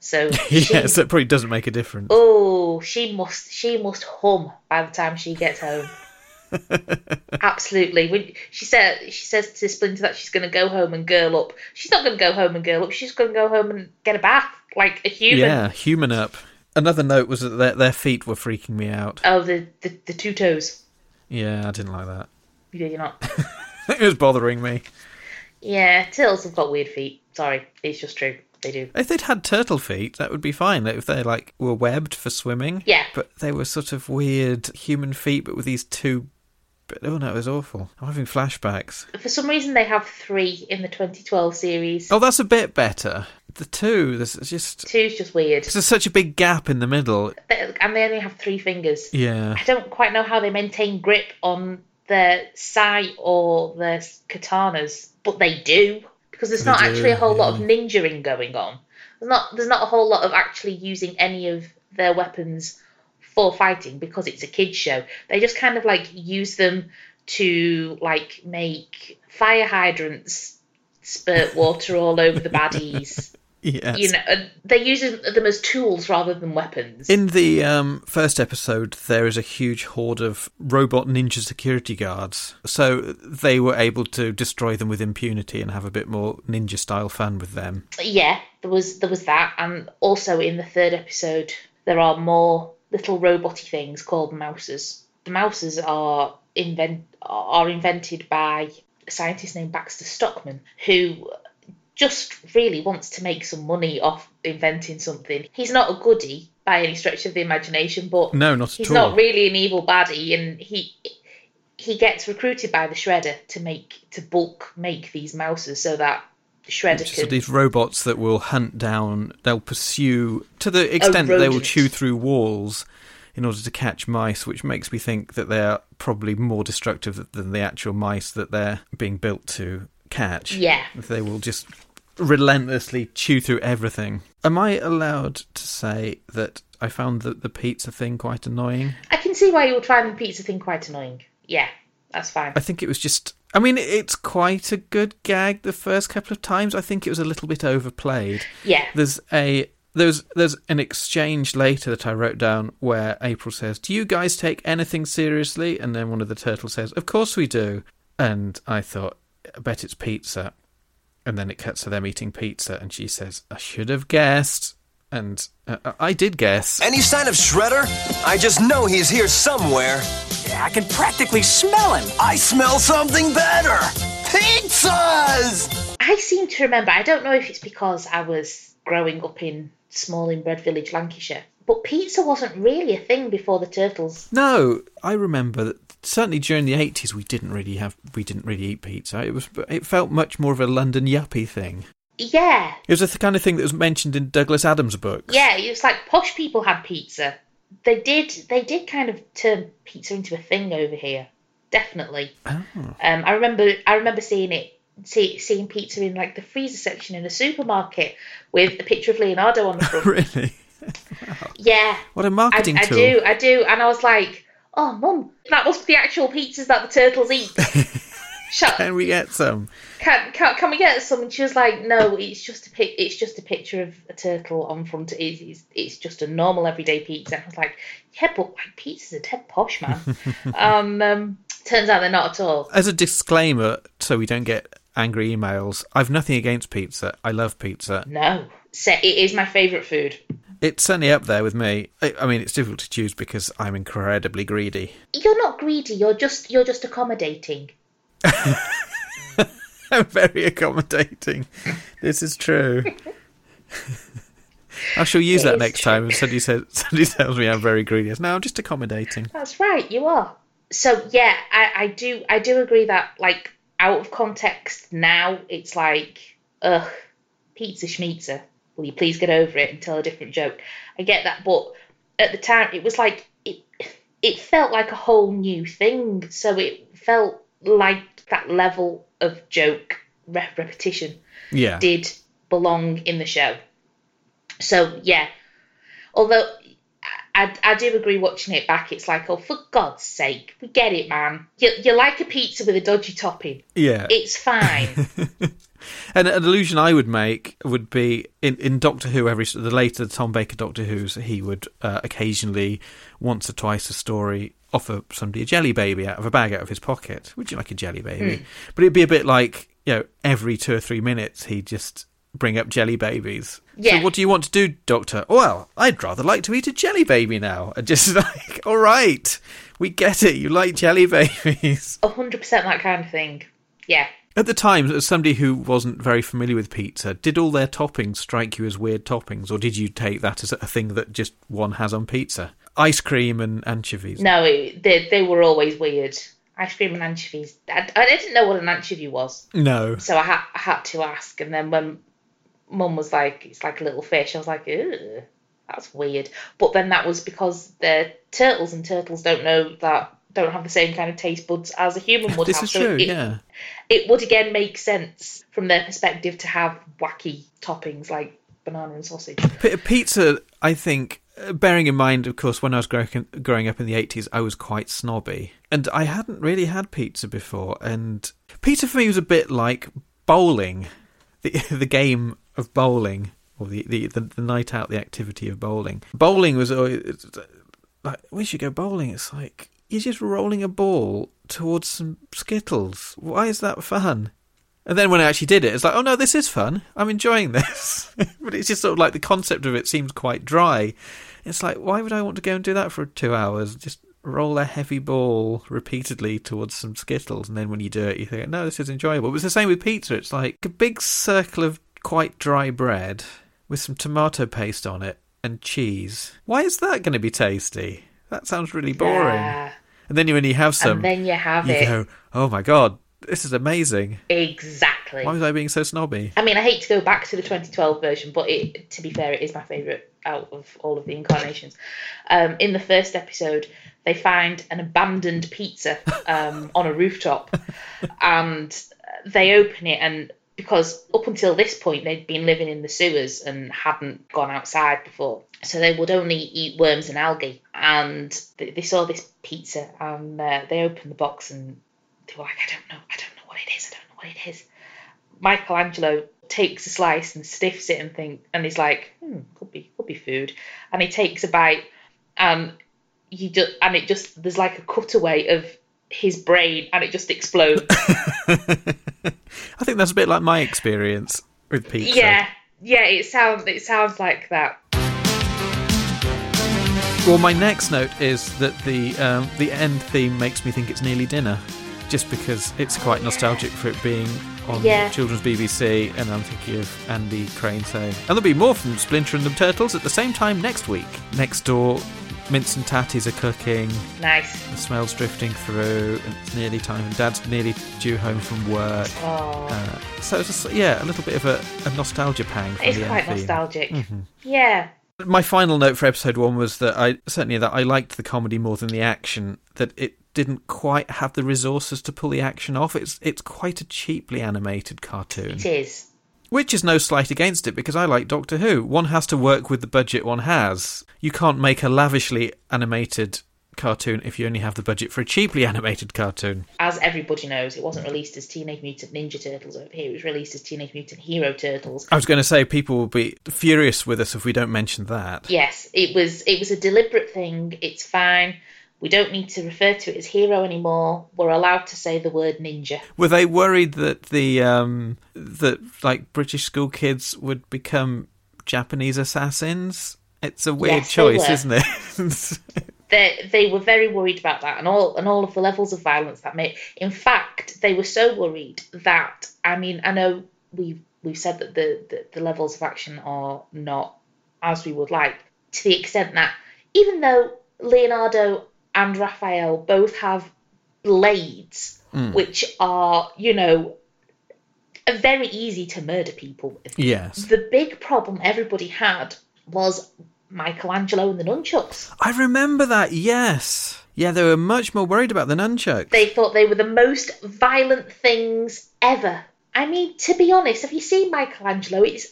So yes, that probably doesn't make a difference. Oh, she must she must hum by the time she gets home. Absolutely. When she said she says to Splinter that she's going to go home and girl up. She's not going to go home and girl up. She's going to go home and get a bath like a human. Yeah, human up. Another note was that their, their feet were freaking me out. Oh, the, the the two toes. Yeah, I didn't like that. You you're not. it was bothering me. Yeah, turtles have got weird feet. Sorry, it's just true. They do. If they'd had turtle feet, that would be fine. If they like were webbed for swimming. Yeah. But they were sort of weird human feet, but with these two. But, oh no, it was awful. I'm having flashbacks. For some reason, they have three in the 2012 series. Oh, that's a bit better. The two, there's just Two's just weird. there's such a big gap in the middle. They- and they only have three fingers. Yeah. I don't quite know how they maintain grip on their sai or their katanas, but they do because there's They not do, actually a whole lot of yeah. ninjaing going on. There's not there's not a whole lot of actually using any of their weapons for fighting because it's a kids show. They just kind of like use them to like make fire hydrants spurt water all over the baddies. Yes. You know, uh, they use them as tools rather than weapons. In the um, first episode, there is a huge horde of robot ninja security guards. So they were able to destroy them with impunity and have a bit more ninja style fun with them. yeah, there was there was that, and also in the third episode there are more little roboty things called mousers. The mousers are invent are invented by a scientist named Baxter Stockman, who just really wants to make some money off inventing something. He's not a goody by any stretch of the imagination, but No, not he's not really an evil baddie, and he he gets recruited by the Shredder to make to bulk make these mousers so that Shredder So these robots that will hunt down, they'll pursue to the extent that they will chew through walls in order to catch mice, which makes me think that they are probably more destructive than the actual mice that they're being built to catch. Yeah. They will just relentlessly chew through everything. Am I allowed to say that I found the, the pizza thing quite annoying? I can see why you would find the pizza thing quite annoying. Yeah, that's fine. I think it was just. I mean, it's quite a good gag the first couple of times. I think it was a little bit overplayed. Yeah. There's a there's there's an exchange later that I wrote down where April says, "Do you guys take anything seriously?" And then one of the turtles says, "Of course we do." And I thought, I bet it's pizza. And then it cuts to them eating pizza, and she says, "I should have guessed." And uh, I did guess. Any sign of Shredder? I just know he's here somewhere. Yeah, I can practically smell him. I smell something better. Pizzas! I seem to remember, I don't know if it's because I was growing up in small inbred village Lancashire, but pizza wasn't really a thing before the Turtles. No, I remember that certainly during the eighties we didn't really have we didn't really eat pizza. It was it felt much more of a London yuppie thing. Yeah, It was the kind of thing that was mentioned in Douglas Adams' book. yeah, it was like posh people had pizza. They did, they did kind of turn pizza into a thing over here. definitely. Oh. Um, I remember I remember seeing it see, seeing pizza in like the freezer section in a supermarket with a picture of Leonardo on the front. really? yeah. What a marketing I, I tool. do, I do, and I was like, "Oh, mum, that must be the actual pizzas that the turtles eat." Can we get some? Can, can can we get some? And she was like, "No, it's just a pic. It's just a picture of a turtle on front. It's, it's, it's just a normal everyday pizza." And I was like, "Yeah, but like pizzas are dead posh, man." um, um, turns out they're not at all. As a disclaimer, so we don't get angry emails, I've nothing against pizza. I love pizza. No, so it is my favourite food. It's certainly up there with me. I, I mean, it's difficult to choose because I'm incredibly greedy. You're not greedy. You're just you're just accommodating. I'm very accommodating. This is true. I shall use It that is next time if somebody says somebody tells me I'm very greedy. No, I'm just accommodating. That's right, you are. So yeah, I, I do I do agree that like out of context now it's like ugh pizza schmizza. Will you please get over it and tell a different joke? I get that, but at the time it was like it it felt like a whole new thing. So it felt like that level of joke re- repetition Yeah. did belong in the show. So yeah, although I, I do agree watching it back, it's like, oh, for God's sake, we get it, man. You, you like a pizza with a dodgy topping. Yeah. It's fine. And an allusion I would make would be in, in Doctor Who. Every the later Tom Baker Doctor Who's, he would uh, occasionally, once or twice a story, offer somebody a jelly baby out of a bag out of his pocket. Would you like a jelly baby? Hmm. But it'd be a bit like you know, every two or three minutes he'd just bring up jelly babies. Yeah. So what do you want to do, Doctor? Well, I'd rather like to eat a jelly baby now. And just like, all right, we get it. You like jelly babies. 100% that kind of thing. Yeah. At the time, as somebody who wasn't very familiar with pizza, did all their toppings strike you as weird toppings, or did you take that as a thing that just one has on pizza? Ice cream and anchovies. No, it, they, they were always weird. Ice cream and anchovies. I, I didn't know what an anchovy was. No. So I, ha- I had to ask. And then when mum was like, it's like a little fish, I was like, that's weird. But then that was because they're turtles and turtles don't know that, don't have the same kind of taste buds as a human would This have. is so true, it, yeah. it would again make sense from their perspective to have wacky toppings like banana and sausage. P- pizza, I think, Uh, bearing in mind, of course, when I was growing, growing up in the 80s, I was quite snobby. And I hadn't really had pizza before. And pizza for me was a bit like bowling, the, the game of bowling, or the, the, the, the night out, the activity of bowling. Bowling was always like, we should go bowling. It's like, you're just rolling a ball towards some Skittles. Why is that fun? And then when I actually did it, it's like, oh no, this is fun. I'm enjoying this. but it's just sort of like the concept of it seems quite dry. It's like, why would I want to go and do that for two hours? Just roll a heavy ball repeatedly towards some Skittles. And then when you do it, you think, no, this is enjoyable. But it's the same with pizza. It's like a big circle of quite dry bread with some tomato paste on it and cheese. Why is that going to be tasty? That sounds really boring. Yeah. And then when you have some, and then you have you it. go, oh my god, this is amazing. Exactly. Why was I being so snobby? I mean, I hate to go back to the 2012 version, but it, to be fair, it is my favourite out of all of the incarnations. Um, in the first episode, they find an abandoned pizza um, on a rooftop, and they open it, and because up until this point they'd been living in the sewers and hadn't gone outside before, so they would only eat worms and algae. And they, they saw this pizza, and uh, they opened the box, and like, "I don't know, I don't know what it is, I don't know what it is." Michelangelo takes a slice and sniffs it and think and he's like, hmm, could be could be food. And he takes a bite and you just and it just there's like a cutaway of his brain and it just explodes. I think that's a bit like my experience with pizza. yeah. Yeah, it sounds it sounds like that. Well, my next note is that the um, the end theme makes me think it's nearly dinner, just because it's quite nostalgic for it being on Yeah. children's BBC, and I'm thinking of Andy Crane saying, "And there'll be more from Splinter and the Turtles at the same time next week." Next door, mince and tatties are cooking. Nice. The smell's drifting through, and it's nearly time, and Dad's nearly due home from work. Oh. Uh, so it's just, yeah, a little bit of a, a nostalgia pang. It's the quite theme. nostalgic. Mhm. Yeah. My final note for episode one was that I certainly that I liked the comedy more than the action. That it didn't quite have the resources to pull the action off. It's it's quite a cheaply animated cartoon. It is. Which is no slight against it because I like Doctor Who. One has to work with the budget one has. You can't make a lavishly animated cartoon if you only have the budget for a cheaply animated cartoon. As everybody knows, it wasn't released as Teenage Mutant Ninja Turtles over here. It was released as Teenage Mutant Hero Turtles. I was going to say people will be furious with us if we don't mention that. Yes, it was. It was a deliberate thing. It's fine. We don't need to refer to it as hero anymore. We're allowed to say the word ninja. Were they worried that the um that like British school kids would become Japanese assassins? It's a weird Yes, choice, isn't it? They they were very worried about that, and all and all of the levels of violence that made. In fact, they were so worried that I mean, I know we've we've said that the the, the levels of action are not as we would like, to the extent that even though Leonardo and Raphael both have blades, Mm. which are you know very easy to murder people with. yes. The big problem everybody had was Michelangelo and the nunchucks. I remember that, yes. Yeah, they were much more worried about the nunchucks. They thought they were the most violent things ever. I mean, to be honest, have you seen Michelangelo? It's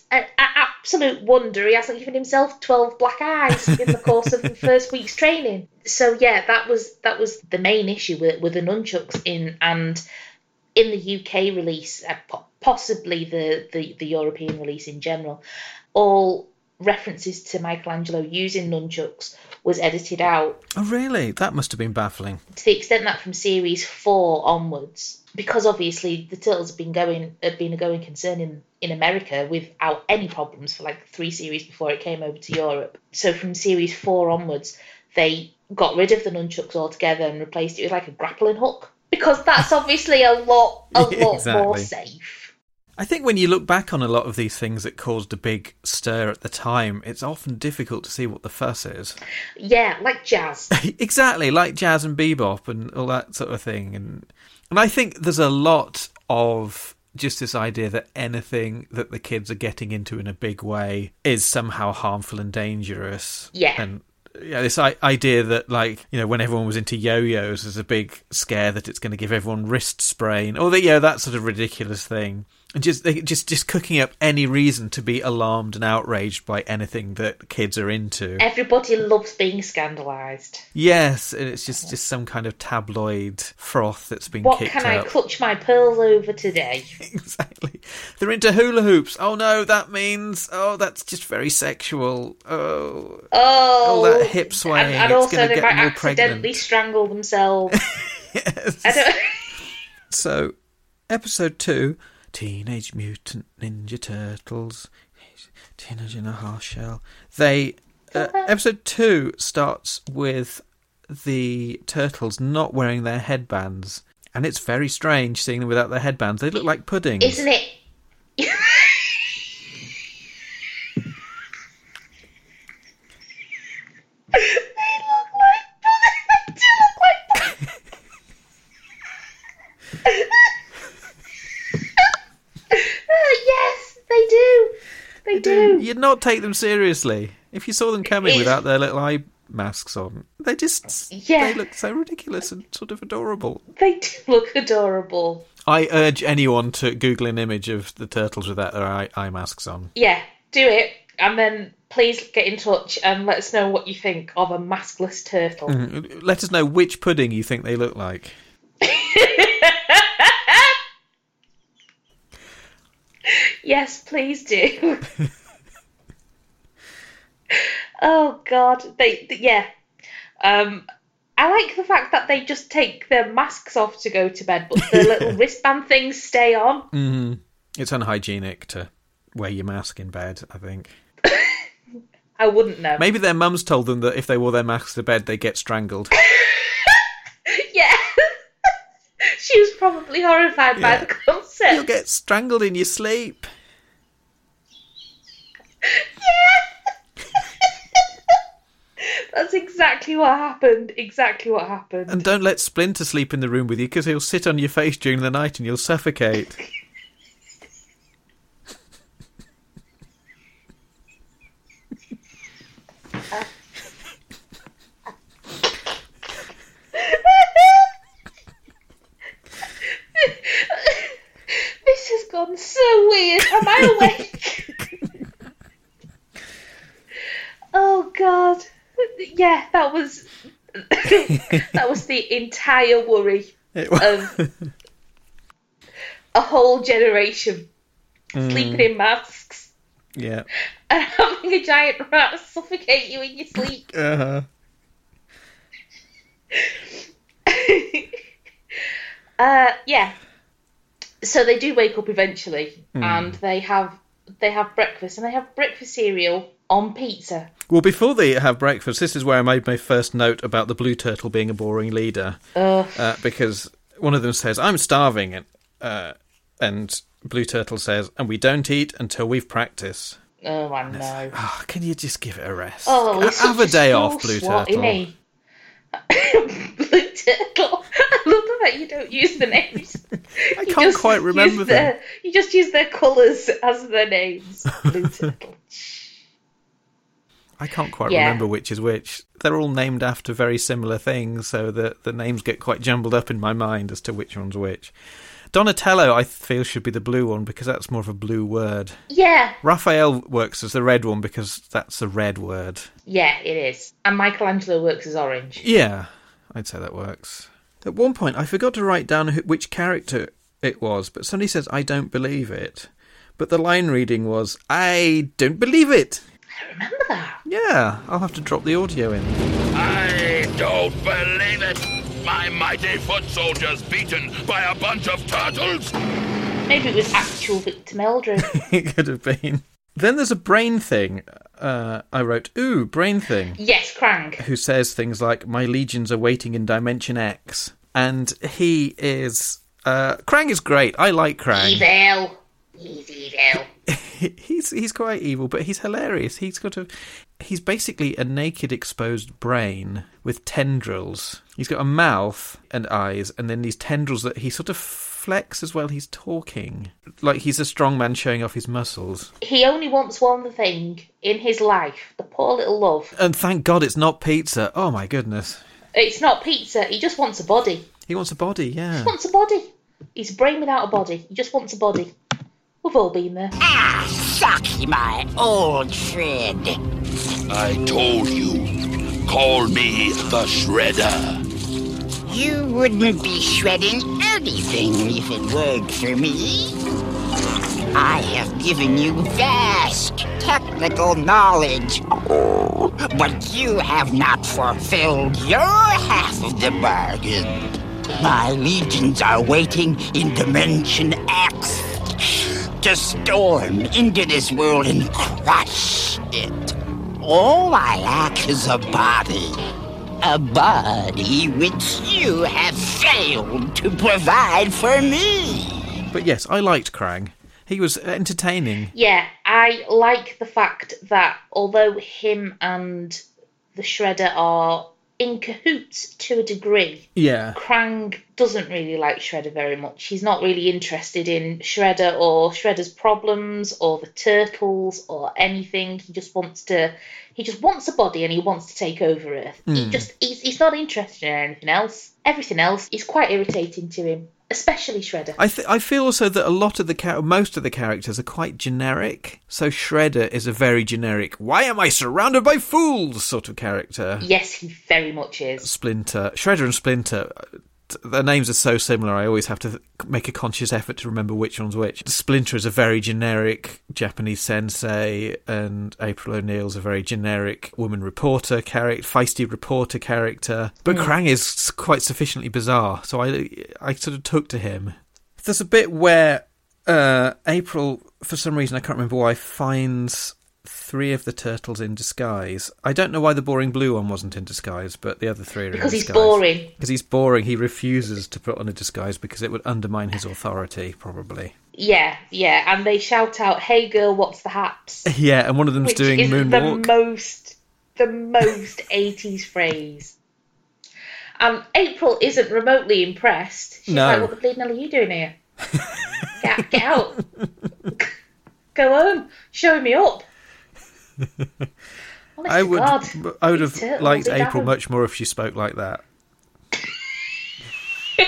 absolute wonder. He hasn't given himself twelve black eyes in the course of the first week's training. So yeah, that was that was the main issue with, with the nunchucks in and in the UK release, uh, possibly the, the the European release in general. All references to Michelangelo using nunchucks was edited out Oh, really? That must have been baffling. to the extent that from series four onwards, because obviously the turtles have been going have been a going concern in, in America without any problems for like three series before it came over to Europe. So from series four onwards, they got rid of the nunchucks altogether and replaced it with like a grappling hook. Because that's obviously a lot a Yeah, lot more safe. I think when you look back on a lot of these things that caused a big stir at the time, it's often difficult to see what the fuss is. Yeah, like jazz. exactly, like jazz and bebop and all that sort of thing. And and I think there's a lot of just this idea that anything that the kids are getting into in a big way is somehow harmful and dangerous. Yeah. And yeah, this I- idea that like you know when everyone was into yo-yos, there's a big scare that it's going to give everyone wrist sprain, or that yeah, that sort of ridiculous thing. And just they, just just cooking up any reason to be alarmed and outraged by anything that kids are into. Everybody loves being scandalised. Yes, and it's just just some kind of tabloid froth that's been What kicked can I up. clutch my pearls over today? exactly. They're into hula hoops. Oh no, that means oh that's just very sexual. Oh, Oh, all that hip swaying. and, and it's also they get might accidentally pregnant. strangle themselves. I don't. So, episode two, Teenage Mutant Ninja Turtles, Teenage in a Half Shell. They uh, episode two starts with the turtles not wearing their headbands, and it's very strange seeing them without their headbands. They look like puddings. Isn't it? they look like. They do look like. Uh, yes, they do. They do. You'd not take them seriously if you saw them coming It's- without their little eye masks on. They just Yeah. they look so ridiculous and sort of adorable. They do look adorable. I urge anyone to Google an image of the turtles without their eye, eye masks on. Yeah, do it, and then please get in touch and let us know what you think of a maskless turtle. Mhm. Let us know which pudding you think they look like. Yes, please do. oh God, they th- yeah. Um, I like the fact that they just take their masks off to go to bed, but the little wristband things stay on. hmm It's unhygienic to wear your mask in bed. I think I wouldn't know. maybe their mums told them that if they wore their masks to bed, they get strangled. Yeah. she was probably horrified by the concept. You'll get strangled in your sleep yeah. That's exactly what happened. Exactly what happened. And don't let Splinter sleep in the room with you because he'll sit on your face during the night and you'll suffocate. this has gone so weird. Am I awake? God. Yeah, that was that was the entire worry of a whole generation sleeping in masks Yeah. and having a giant rat suffocate you in your sleep. Uh-huh. Uh, yeah. So they do wake up eventually, Hmm. and they have they have breakfast, and they have breakfast cereal on pizza. Well, before they have breakfast, this is where I made my first note about the blue turtle being a boring leader. Ugh. Uh, because one of them says, I'm starving. And, uh, and Blue Turtle says, and we don't eat until we've practiced. Oh, I know. Oh, can you just give it a rest? Oh, he's have a day off, Blue swat, Turtle. isn't? Blue turtle. I love the fact you don't use the names. I can't quite remember them. Their, you just use their colours as their names. Blue turtle. I can't quite Yeah. remember which is which. They're all named after very similar things, so that the names get quite jumbled up in my mind as to which one's which. Donatello, I feel, should be the blue one because that's more of a blue word. Yeah, Raphael works as the red one because that's a red word. yeah, it is. And Michelangelo works as orange. Yeah, I'd say that works. At one point, I forgot to write down which character it was, but somebody says, I don't believe it. But the line reading was, I don't believe it. I remember that. Yeah, I'll have to drop the audio in. I don't believe it! My mighty foot soldiers beaten by a bunch of turtles! Maybe it was actual Victor Meldrew. it could have been. Then there's a brain thing. Uh, I wrote, ooh, brain thing. yes, Krang. Who says things like, my legions are waiting in Dimension X. And he is. Uh, Krang is great. I like Krang. Evil. He's evil. he's he's quite evil, but he's hilarious. He's got a he's basically a naked exposed brain with tendrils. He's got a mouth and eyes, and then these tendrils that he sort of flexes while he's talking, like he's a strong man showing off his muscles. He only wants one thing in his life the poor little love. And thank God it's not pizza. Oh my goodness, It's not pizza, he just wants a body. he wants a body. Yeah. He wants a body. He's a brain without a body. He just wants a body. We've all been there. Suck my old shred. I told you. Call me the Shredder. You wouldn't be shredding anything if it weren't for me. I have given you vast technical knowledge, but you have not fulfilled your half of the bargain. My legions are waiting in Dimension X to storm into this world and crush it. All I lack is a body. A body which you have failed to provide for me. But yes, I liked Krang. He was entertaining. Yeah, I like the fact that although him and the Shredder are in cahoots to a degree, Yeah. Krang doesn't really like Shredder very much. He's not really interested in Shredder or Shredder's problems or the turtles or anything. He just wants to he just wants a body and he wants to take over Earth. He Hmm. just he's, he's not interested in anything else. Everything else is quite irritating to him, especially Shredder. I th- I feel also that a lot of the char- most of the characters are quite generic. So Shredder is a very generic. Why am I surrounded by fools? Sort of character. Yes, he very much is. Splinter, Shredder, and Splinter. Their names are so similar. I always have to th- make a conscious effort to remember which one's which. Splinter is a very generic Japanese sensei, and April O'Neil's a very generic woman reporter character, feisty reporter character. But Mm. Krang is quite sufficiently bizarre, so I I sort of took to him. There's a bit where uh, April, for some reason I can't remember why, finds three of the turtles in disguise. I don't know why the boring blue one wasn't in disguise, but the other three are Because in he's boring. Because he's boring. He refuses to put on a disguise because it would undermine his authority, probably. Yeah, yeah, and they shout out, "Hey girl, what's the haps?" Yeah, and one of them's Which doing is moonwalk. the most, the most eighties phrase. And April isn't remotely impressed. She's No. like, "What the bleeding hell are you doing here? get, get out, go home, show me up." Oh Honest I would, God, I would have liked April don't- much more if she spoke like that.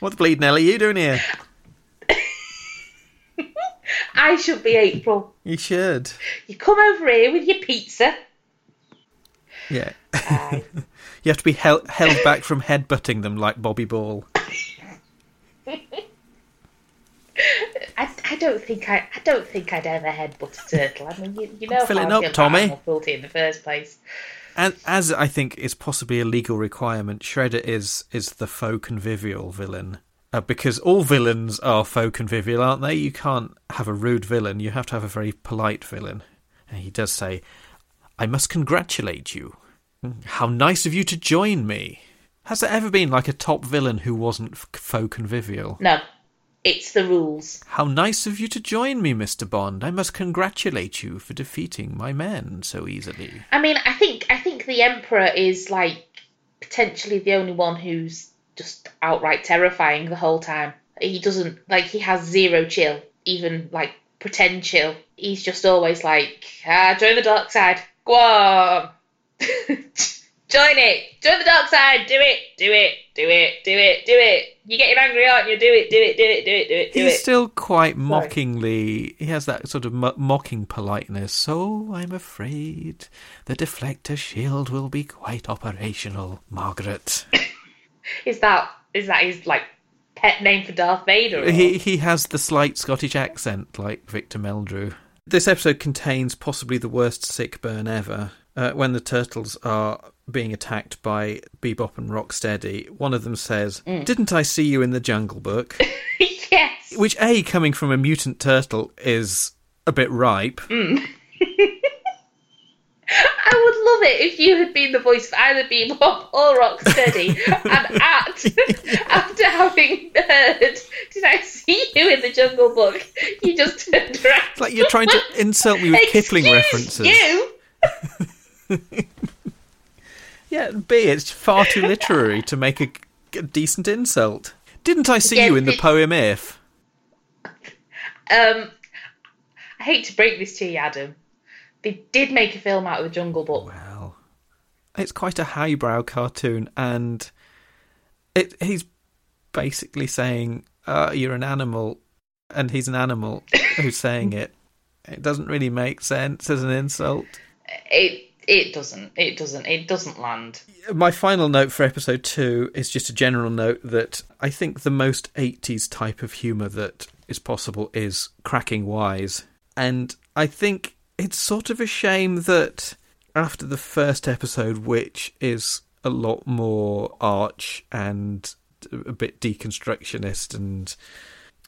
what the bleeding hell are you doing here? I should be April. You should. You come over here with your pizza. Yeah. you have to be held, held back from headbutting them like Bobby Ball. I, I don't think I I don't think I'd ever headbutt a turtle. I mean, you, you know Fill it up, Tommy. cruelty in the first place. And as I think is possibly a legal requirement, Shredder is is the faux convivial villain. Uh, because all villains are faux convivial, aren't they? You can't have a rude villain. You have to have a very polite villain. And he does say, "I must congratulate you. How nice of you to join me." Has there ever been like a top villain who wasn't faux convivial? No, it's the rules. How nice of you to join me, Mr. Bond. I must congratulate you for defeating my men so easily. I mean, I think I think the Emperor is like potentially the only one who's just outright terrifying the whole time. He doesn't like he has zero chill, even like pretend chill. He's just always like, ah, join the dark side. Go on. join it. Join the dark side. Do it. Do it. Do it. Do it. Do it. You're getting angry, aren't you? Do it. Do it. Do it. Do it. Do it. Do it. He's it. still quite mockingly. He has that sort of mo- mocking politeness. So I'm afraid the deflector shield will be quite operational, Margaret. Is that is that his like pet name for Darth Vader? or- he he has the slight Scottish accent like Victor Meldrew. This episode contains possibly the worst sick burn ever. Uh, when the turtles are being attacked by Bebop and Rocksteady, one of them says, Mm. "Didn't I see you in the Jungle Book?" yes. Which, a coming from a mutant turtle, is a bit ripe. Mm. I would love it if you had been the voice of either Bebop or Rocksteady, and at after having heard, "Did I see you in the Jungle Book?" You just turned around. It's like you're trying to insult me with Kipling references. You. Yeah, B, it's far too literary to make a, a decent insult. Didn't I see Yeah, you in the poem If? Um, I hate to break this to you, Adam. They did make a film out of the Jungle Book. Well, it's quite a highbrow cartoon, and it he's basically saying, uh, "You're an animal," and he's an animal who's saying it. It doesn't really make sense as an insult. It it doesn't. It doesn't. It doesn't land. My final note for episode two is just a general note that I think the most 80s type of humour that is possible is cracking wise. And I think it's sort of a shame that after the first episode, which is a lot more arch and a bit deconstructionist and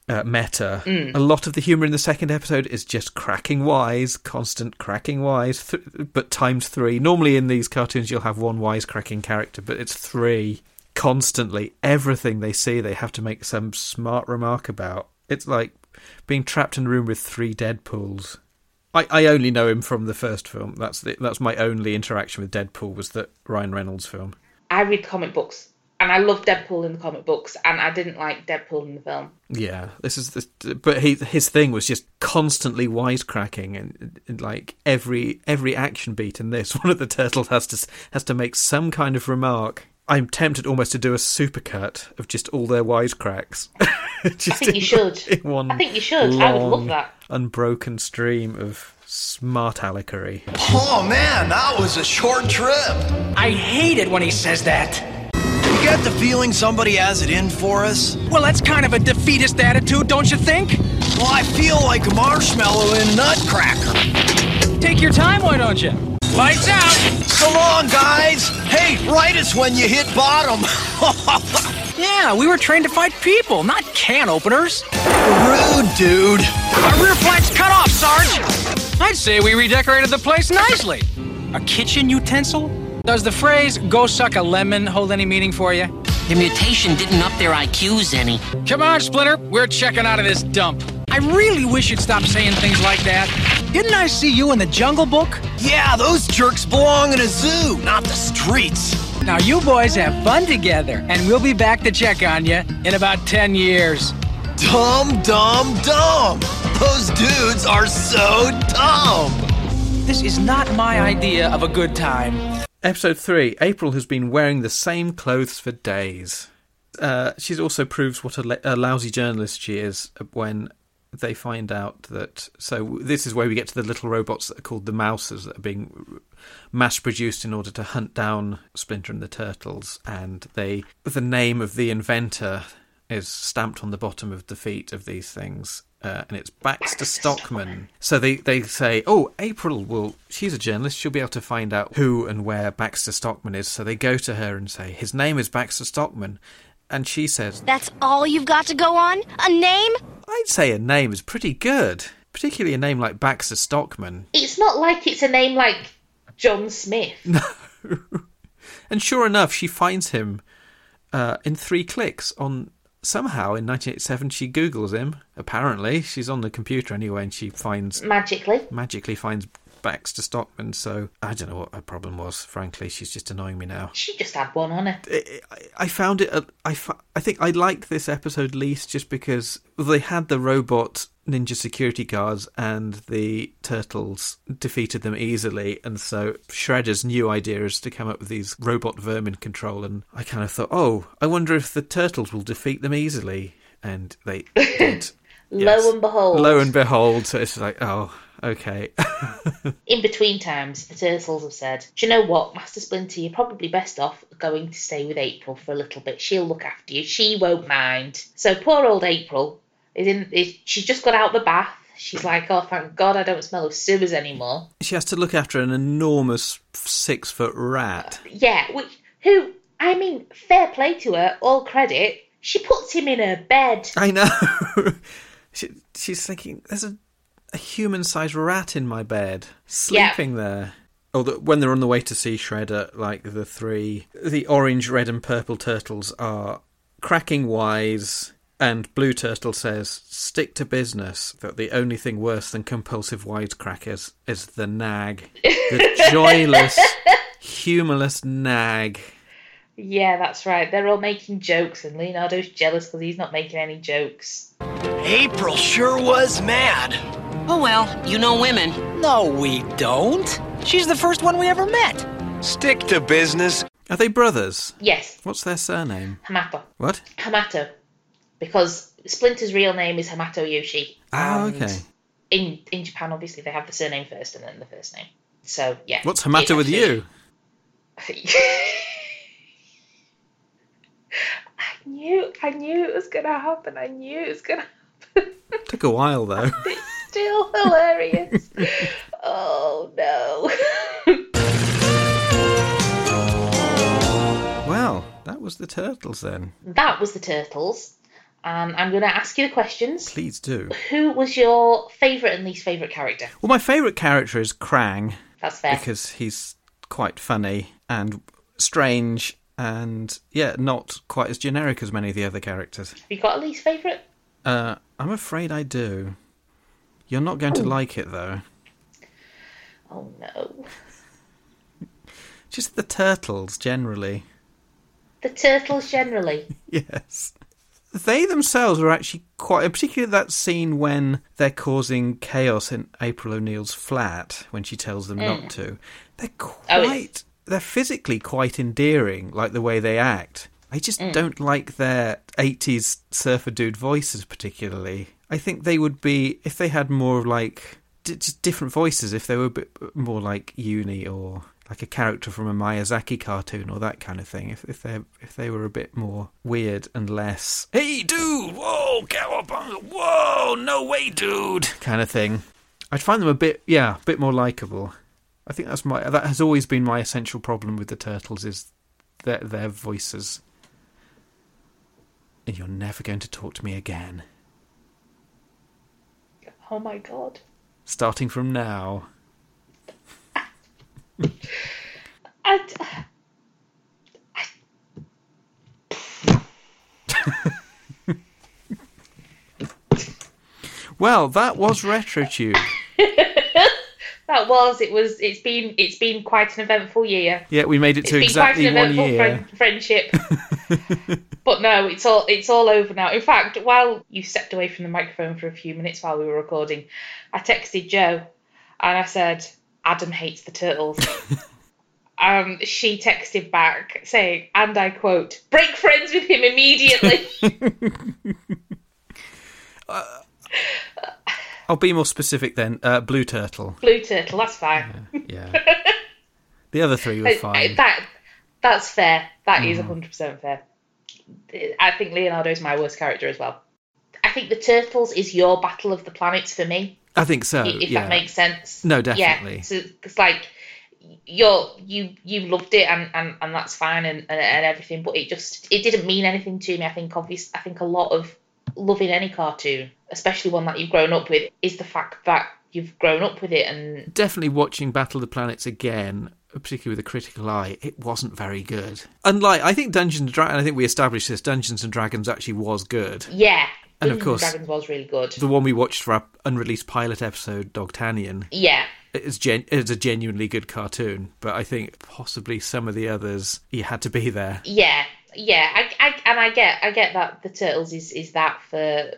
uh, meta. Mm. A lot of the humor in the second episode is just cracking wise, constant cracking wise, th- but times three. Normally in these cartoons, you'll have one wise cracking character, but it's three constantly. Everything they see, they have to make some smart remark about. It's like being trapped in a room with three Deadpools. I, I only know him from the first film. That's the, that's my only interaction with Deadpool was that Ryan Reynolds film. I read comic books, and I love Deadpool in the comic books, and I didn't like Deadpool in the film. Yeah, this is the but he his thing was just constantly wisecracking and, and like every every action beat in this, one of the turtles has to has to make some kind of remark. I'm tempted almost to do a supercut of just all their wisecracks. just I think you should. in one I think you should. I would love that. Unbroken stream of smart allegory. Oh man, that was a short trip. I hate it when he says that. You get the feeling somebody has it in for us? Well, that's kind of a defeatist attitude, don't you think? Well, I feel like a marshmallow in a nutcracker. Take your time, why don't you? Lights out! So long, guys! Hey, write us when you hit bottom. Yeah, we were trained to fight people, not can openers. Rude, dude. Our rear flank's cut off, Sarge. I'd say we redecorated the place nicely. A kitchen utensil? Does the phrase "go suck a lemon" hold any meaning for you? The mutation didn't up their IQs any. Come on, Splinter. We're checking out of this dump. I really wish you'd stop saying things like that. Didn't I see you in the Jungle Book? Yeah, those jerks belong in a zoo, not the streets. Now you boys have fun together, and we'll be back to check on you in about 10 years. Dumb, dumb, dumb. Those dudes are so dumb. This is not my idea of a good time. Episode 3 April has been wearing the same clothes for days. Uh, she also proves what a, le- a lousy journalist she is when they find out that. So this is where we get to the little robots that are called the Mousers that are being mass produced in order to hunt down Splinter and the Turtles, and they the name of the inventor is stamped on the bottom of the feet of these things. Uh, and it's Baxter Stockman. So they, they say, oh, April will, she's a journalist, she'll be able to find out who and where Baxter Stockman is. So they go to her and say, his name is Baxter Stockman. And she says, That's all you've got to go on? A name? I'd say a name is pretty good, particularly a name like Baxter Stockman. It's not like it's a name like John Smith. No. And sure enough, she finds him uh, in three clicks on. Somehow in 1987, she Googles him. Apparently, she's on the computer anyway, and she finds Magically. magically finds Baxter Stockman. So I don't know what her problem was. Frankly, she's just annoying me now. She just had one on her. I found it. a- I fi- I think I liked this episode least just because they had the robot ninja security guards and the turtles defeated them easily, and so Shredder's new idea is to come up with these robot vermin control. And I kind of thought, oh, I wonder if the turtles will defeat them easily, and they did. Lo and behold. Lo and behold, so it's like, oh, okay. In between times, the Turtles have said, Do you know what, Master Splinter, you're probably best off going to stay with April for a little bit. She'll look after you. She won't mind. So poor old April is in. Is, she's just got out the bath. She's like, Oh, thank God I don't smell of sewers anymore. she has to look after an enormous six foot rat. Uh, yeah, which, who, I mean, fair play to her, all credit. She puts him in her bed. I know. she, she's thinking, there's a, a human sized rat in my bed, sleeping there. Oh, the, when they're on the way to see Shredder, like the three, the orange, red, and purple turtles are cracking wise, and Blue Turtle says, stick to business, that the only thing worse than compulsive wisecrackers is the nag. The joyless, humorless nag. Yeah, that's right. They're all making jokes, and Leonardo's jealous because he's not making any jokes. April sure was mad. Oh well, you know women. No, we don't. She's the first one we ever met. Stick to business. Are they brothers? Yes, What's their surname? Hamato. What? Hamato. Because Splinter's real name is Hamato Yoshi. Ah, okay. In, in Japan, obviously, they have the surname first and then the first name. So, yeah. What's Hamato with you? I knew, I knew it was going to happen. I knew it was going to happen. Took a while though. It's still hilarious. oh, no. Well, that was the turtles then. that was the Turtles. And I'm going to ask you the questions. Please do. Who was your favourite and least favourite character? Well, my favourite character is Krang That's fair. because he's quite funny and strange and, yeah, not quite as generic as many of the other characters. Have you got a least favourite? Uh, I'm afraid I do. You're not going to Oh. like it, though. Oh, no. Just the turtles, generally. The Turtles generally. Yes. They themselves are actually quite, particularly that scene when they're causing chaos in April O'Neil's flat when she tells them Mm. not to. They're quite, Oh. They're physically quite endearing, like the way they act. I just Mm. don't like their 80s surfer dude voices particularly. I think they would be, if they had more like, d- just different voices, if they were a bit more like Uni or like a character from a Miyazaki cartoon or that kind of thing. If if they if they were a bit more weird and less "Hey, dude! Whoa, cowabunga! Whoa, no way, dude!" kind of thing, I'd find them a bit yeah, a bit more likable. I think that's my that has always been my essential problem with the turtles is their their voices. And you're never going to talk to me again, Oh, my God. starting from now. I, Well, that was RetroTube. that was. It was. It's been. It's been quite an eventful year. Yeah, we made it It's to been exactly quite an one eventful year. friend- friendship. but no, it's all. It's all over now. In fact, while you stepped away from the microphone for a few minutes while we were recording, I texted Joe, and I said, "Adam hates the turtles." Um, she texted back saying, and I quote, "Break friends with him immediately." I'll be more specific then. Uh, Blue Turtle. Blue Turtle, that's fine. Yeah. The other three were fine. that that's fair. That is Mm. 100% fair. I think Leonardo is my worst character as well. I think the Turtles is your Battle of the Planets for me. I think so. if yeah. that makes sense. No, definitely. Yeah, so it's like you're you you loved it and, and, and that's fine and, and, and everything, but it just it didn't mean anything to me. I think obvious I think a lot of loving any cartoon, especially one that you've grown up with, is the fact that you've grown up with it and Definitely watching Battle of the Planets again, particularly with a critical eye, it wasn't very good. Unlike, I think Dungeons and Dragons, I think we established this, Dungeons and Dragons actually was good. yeah. And of Dungeons course- Dragons was really good. The one we watched for our unreleased pilot episode, Dogtanian, Yeah. It's, gen- is a genuinely good cartoon, but I think possibly some of the others you had to be there. Yeah, yeah, I, I and I get I get that the turtles is is that for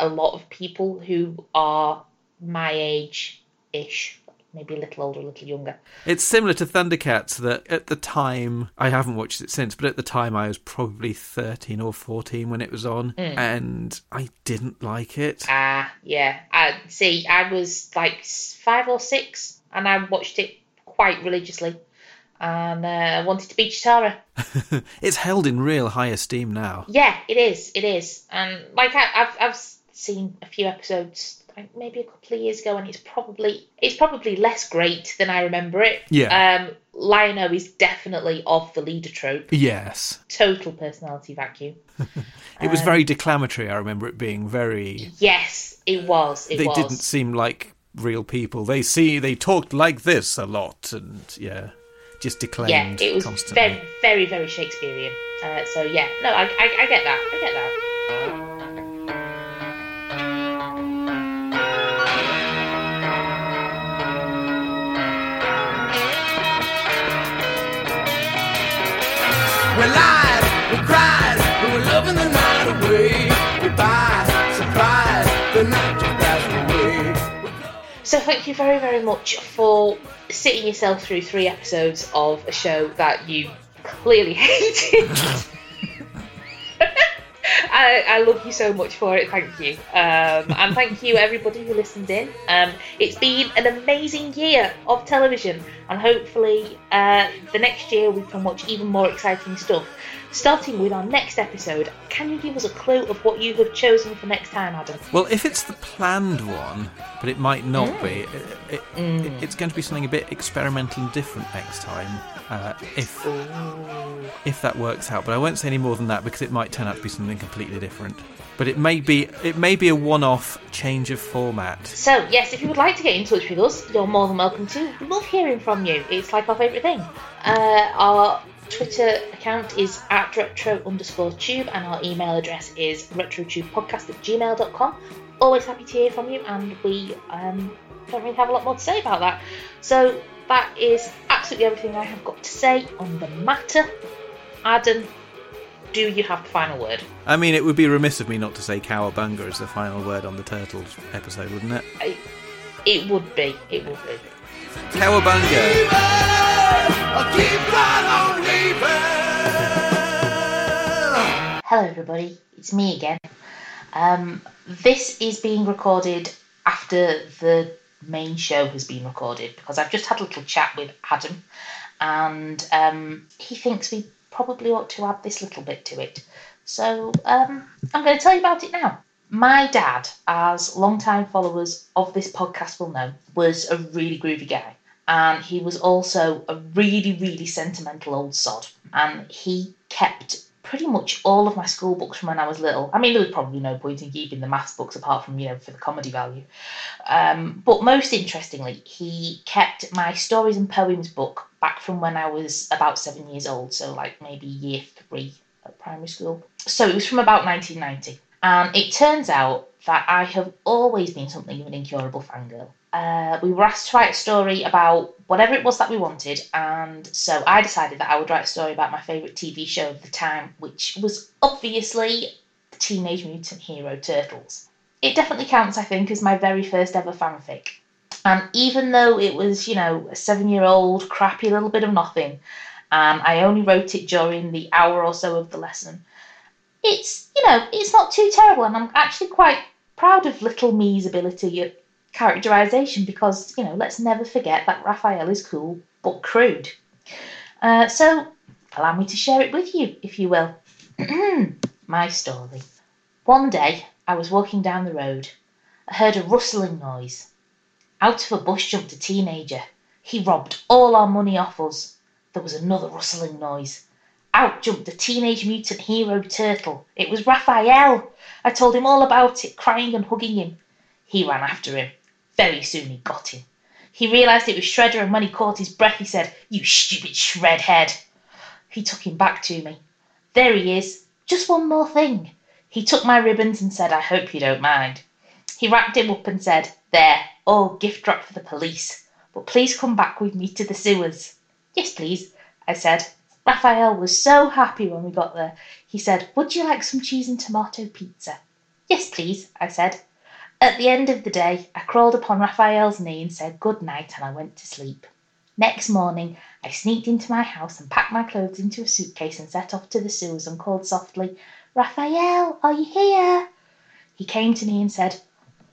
a lot of people who are my age ish, maybe a little older, a little younger. It's similar to Thundercats that at the time I haven't watched it since, but at the time I was probably thirteen or fourteen when it was on, Mm. and I didn't like it. Ah, yeah. I see. I was like five or six, and I watched it quite religiously, and uh, I wanted to be Cheetara. it's held in real high esteem now. Yeah, it is. It is. And like I, I've I've seen a few episodes, maybe a couple of years ago, and it's probably it's probably less great than I remember it. Yeah. Um, Lion-O is definitely of the leader trope. Yes, Total personality vacuum. it was Um, very declamatory. I remember it being very. Yes, it was. It they was. didn't seem like real people. They see they talked like this a lot, and yeah, just declaimed yeah, it was constantly. very, very, very Shakespearean. Uh, so yeah, no, I, I, I get that. I get that. Thank you very, very much for sitting yourself through three episodes of a show that you clearly hated. I, I love you so much for it. Thank you, um, and thank you everybody who listened in. Um, it's been an amazing year of television, and hopefully uh, the next year we can watch even more exciting stuff. Starting with our next episode, can you give us a clue of what you have chosen for next time, Adam? Well, if it's the planned one, but it might not Mm. be, it, it, it's going to be something a bit experimental and different next time. Uh, if if that works out, but I won't say any more than that because it might turn out to be something completely different. But it may be it may be a one-off change of format. So, yes, if you would like to get in touch with us, you're more than welcome to. We love hearing from you. It's like our favourite thing. Uh, our Twitter account is at retro underscore tube, and our email address is retrotubepodcast at gmail.com. Always happy to hear from you, and we um, don't really have a lot more to say about that. So, that is absolutely everything I have got to say on the matter. Adam, do you have the final word? I mean, it would be remiss of me not to say cowabunga as the final word on the Turtles episode, wouldn't it? I, it would be. It would be. Cowabunga! Hello, everybody. It's me again. Um, this is being recorded after the main show has been recorded because I've just had a little chat with Adam, and um, he thinks we probably ought to add this little bit to it. So um, I'm going to tell you about it now. My dad, as long-time followers of this podcast will know, was a really groovy guy. And he was also a really, really sentimental old sod. And he kept pretty much all of my school books from when I was little. I mean, there was probably no point in keeping the maths books apart from, you know, for the comedy value. Um, but most interestingly, he kept my stories and poems book back from when I was about seven years old, so like maybe year three at primary school. So it was from about 1990. And it turns out that I have always been something of an incurable fangirl. Uh, we were asked to write a story about whatever it was that we wanted, and so I decided that I would write a story about my favourite TV show of the time, which was obviously the Teenage Mutant Hero Turtles. It definitely counts, I think, as my very first ever fanfic. And even though it was, you know, a seven year old, crappy little bit of nothing, and I only wrote it during the hour or so of the lesson, it's, you know, it's not too terrible, and I'm actually quite proud of little me's ability at characterization because, you know, let's never forget that Raphael is cool but crude. Uh, so, allow me to share it with you, if you will. My story. One day, I was walking down the road. I heard a rustling noise. Out of a bush jumped a teenager. He robbed all our money off us. There was another rustling noise. Out jumped the teenage mutant hero turtle. It was Raphael. I told him all about it, crying and hugging him. He ran after him. Very soon he got him. He realised it was Shredder, and when he caught his breath, he said, You stupid shredhead. He took him back to me. There he is. Just one more thing. He took my ribbons and said, I hope you don't mind. He wrapped him up and said, There, all gift drop for the police. But please come back with me to the sewers. Yes, please, I said. Raphael was so happy when we got there. He said, Would you like some cheese and tomato pizza? Yes, please, I said. At the end of the day, I crawled upon Raphael's knee and said good night, and I went to sleep. Next morning, I sneaked into my house and packed my clothes into a suitcase and set off to the sewers and called softly, Raphael, are you here? He came to me and said,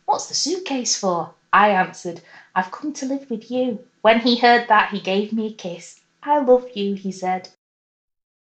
What's the suitcase for? I answered, I've come to live with you. When he heard that, he gave me a kiss. I love you, he said.